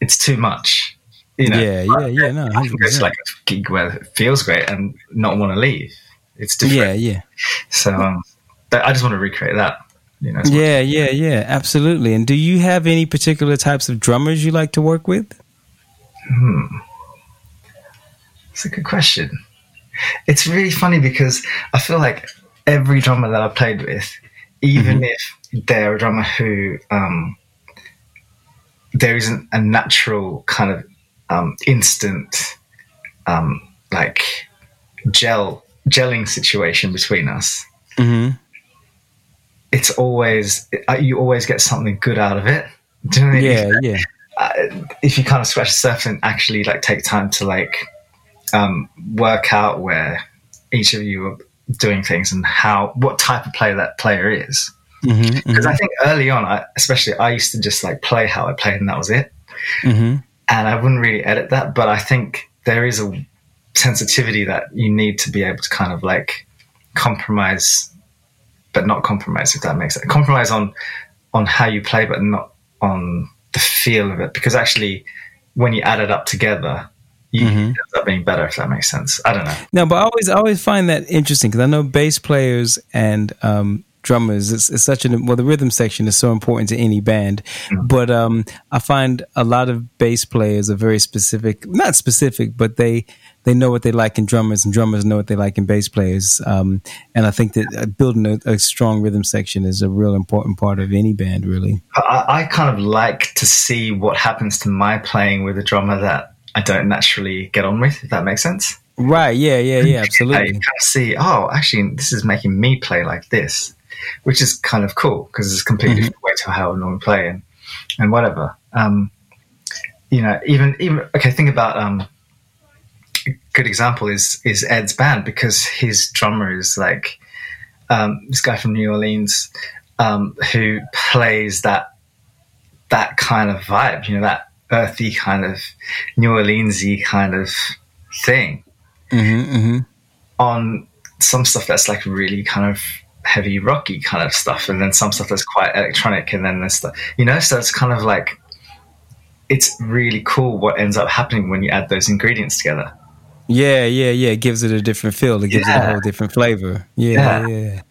it's too much. You know, yeah, yeah, yeah. No, I can go to like a gig where it feels great and not want to leave. It's different. Yeah, yeah. So um, I just want to recreate that. You know. Yeah, yeah, yeah, absolutely. And do you have any particular types of drummers you like to work with? Hmm. That's a good question. It's really funny because I feel like every drummer that I've played with, even mm-hmm. if they're a drummer who um, there isn't a natural kind of um, instant um, like gel gelling situation between us. Mm-hmm. It's always uh, you always get something good out of it. Do you know what I mean? Yeah, yeah. Uh, if you kind of scratch the surface and actually like take time to like um, work out where each of you are doing things and how what type of player that player is. Because mm-hmm, mm-hmm. I think early on, I, especially, I used to just like play how I played, and that was it. Mm-hmm. And I wouldn't really edit that, but I think there is a sensitivity that you need to be able to kind of like compromise, but not compromise if that makes sense. Compromise on on how you play, but not on the feel of it. Because actually, when you add it up together, you mm-hmm. ends up being better if that makes sense. I don't know. No, but I always I always find that interesting because I know bass players and um, drummers it's, it's, such an well the rhythm section is so important to any band mm-hmm. but um, i find a lot of bass players are very specific not specific but they they know what they like in drummers and drummers know what they like in bass players um, and i think that uh, building a, a, strong rhythm section is a real important part of any band really I, I kind of like to see what happens to my playing with a drummer that i don't naturally get on with if that makes sense Right. Yeah. Yeah. Yeah. Absolutely. you kind of see, oh, actually, this is making me play like this which is kind of cool because it's a completely mm-hmm. different way to how I normally play and, and whatever. Um, you know, even even okay, think about um, a good example is is Ed's band because his drummer is like um, this guy from New Orleans um, who plays that that kind of vibe, you know, that earthy kind of New Orleansy kind of thing. Mm-hmm, mm-hmm. On some stuff that's like really kind of heavy rocky kind of stuff, and then some stuff that's quite electronic, and then there's stuff, you know. So it's kind of like it's really cool what ends up happening when you add those ingredients together. Yeah, yeah, yeah. It gives it a different feel. It gives yeah. it a whole different flavor. Yeah, yeah. yeah.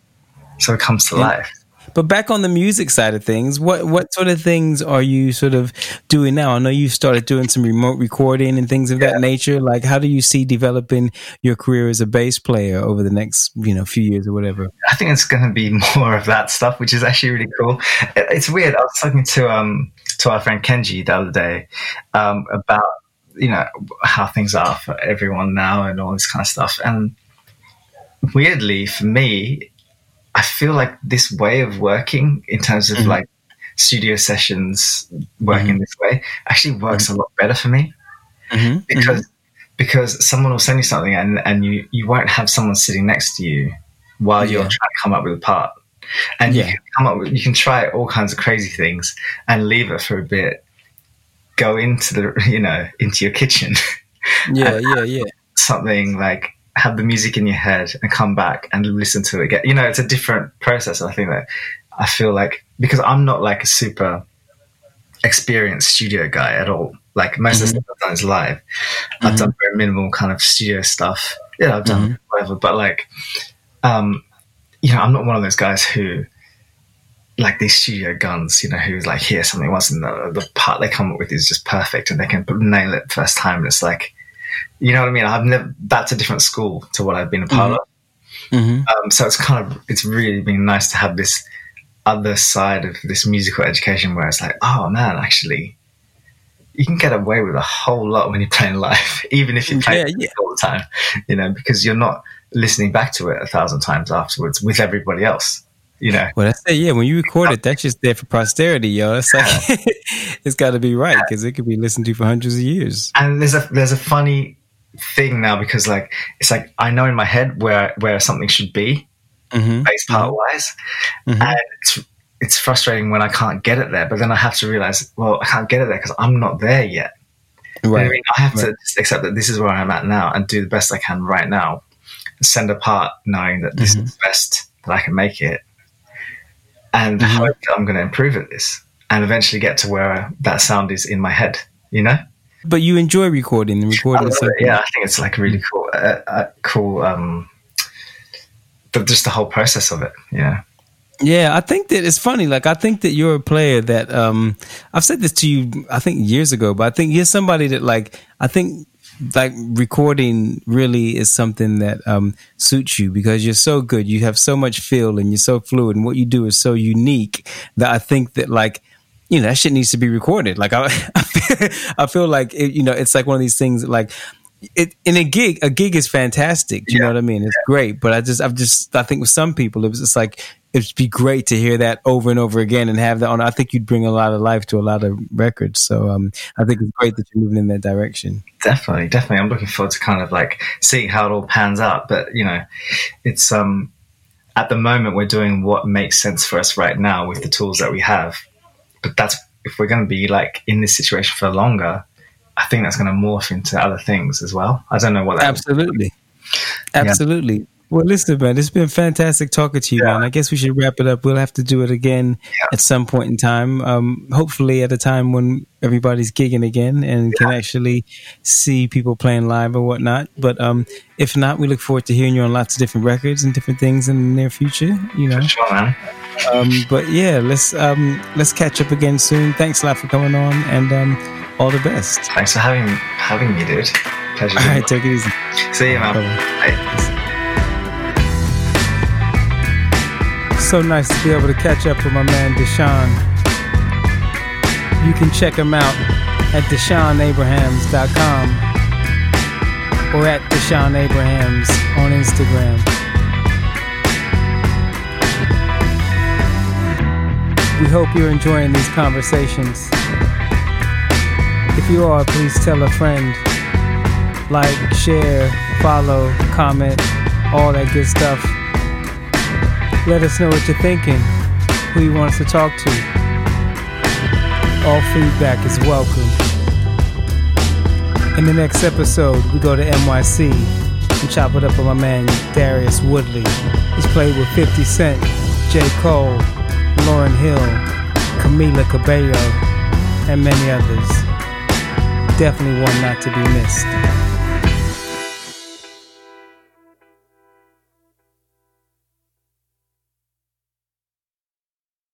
So it comes to life. But back on the music side of things, what what sort of things are you sort of doing now? I know you started doing some remote recording and things of yeah. that nature. Like, how do you see developing your career as a bass player over the next you know few years or whatever? I think it's going to be *laughs* more of that stuff, which is actually really cool. It's weird. I was talking to um to our friend Kenji the other day um, about you know how things are for everyone now and all this kind of stuff, and weirdly for me I feel like this way of working in terms of mm-hmm. like studio sessions working mm-hmm. this way actually works mm-hmm. a lot better for me mm-hmm. because mm-hmm. because someone will send you something and, and you, you won't have someone sitting next to you while you're trying to come up with a part. And yeah. you can come up with, you can try all kinds of crazy things and leave it for a bit, go into the, *laughs* you know, into your kitchen. Yeah, *laughs* yeah, yeah. Something like have the music in your head and come back and listen to it again. You know, it's a different process. I think that I feel like because I'm not like a super experienced studio guy at all. Like most mm-hmm. of the stuff I've done is live. Mm-hmm. I've done very minimal kind of studio stuff. Yeah, I've done mm-hmm. whatever, but like, um, you know, I'm not one of those guys who like these studio guns, you know, who's like, hear something once and the, the part they come up with is just perfect and they can nail it first time. And it's like, you know what I mean? I've never, that's a different school to what I've been a part mm-hmm. of. Mm-hmm. Um, so it's kind of, it's really been nice to have this other side of this musical education where it's like, oh man, actually, you can get away with a whole lot when you're playing live, *laughs* even if you play yeah, yeah. all the time, you know, because you're not listening back to it a thousand times afterwards with everybody else. You know, well, that's it. Yeah, when you record it, that's just there for posterity, yo. It's like *laughs* it's got to be right because it could be listened to for hundreds of years. And there's a there's a funny thing now because like it's like I know in my head where where something should be, mm-hmm. bass part wise, mm-hmm. and it's it's frustrating when I can't get it there. But then I have to realize, well, I can't get it there because I'm not there yet. Right. I, mean, I have right. to accept that this is where I'm at now and do the best I can right now. Send a part knowing that this mm-hmm. is the best that I can make it, and mm-hmm. hope I'm going to improve at this and eventually get to where that sound is in my head. You know. But you enjoy recording and recording. so yeah, I think it's like really cool. Uh, uh, cool. Um, the, just the whole process of it. Yeah. Yeah, I think that it's funny. Like, I think that you're a player that um, I've said this to you. I think years ago, but I think you're somebody that like I think like recording really is something that um, suits you because you're so good. You have so much feel and you're so fluid, and what you do is so unique that I think that like you know that shit needs to be recorded. Like I, *laughs* I feel, like it, you know it's like one of these things that, like it in a gig a gig is fantastic you yeah. know what i mean? It's great but i just i've just i think with some people it was just like it'd be great to hear that over and over again and have that on. I think you'd bring a lot of life to a lot of records so um i think it's great that you're moving in that direction. Definitely definitely. I'm looking forward to kind of like seeing how it all pans out but you know it's um at the moment we're doing what makes sense for us right now with the tools that we have but that's if we're going to be like in this situation for longer I think that's going to morph into other things as well. I don't know what that Absolutely. Absolutely. Yeah. Well, listen, man, it's been fantastic talking to you, yeah. man. I guess we should wrap it up. We'll have to do it again yeah. at some point in time. Um, hopefully, at a time when everybody's gigging again and can actually see people playing live or whatnot. But um, if not, we look forward to hearing you on lots of different records and different things in the near future. You know, sure, man. Um, but yeah, let's um, let's catch up again soon. Thanks a lot for coming on, and um, all the best. Thanks for having having me, dude. Pleasure. All right, take it easy. See you, man. Bye. So nice to be able to catch up with my man Dishan. You can check him out at DishanAbrahams.com or at Dishan Abrahams on Instagram. We hope you're enjoying these conversations. If you are, please tell a friend. Like, share, follow, comment, all that good stuff. Let us know what you're thinking, who you want us to talk to. All feedback is welcome. In the next episode, we go to NYC and chop it up with my man Darius Woodley. He's played with 50 Cent, J. Cole, Lauryn Hill, Camila Cabello, and many others definitely one not to be missed.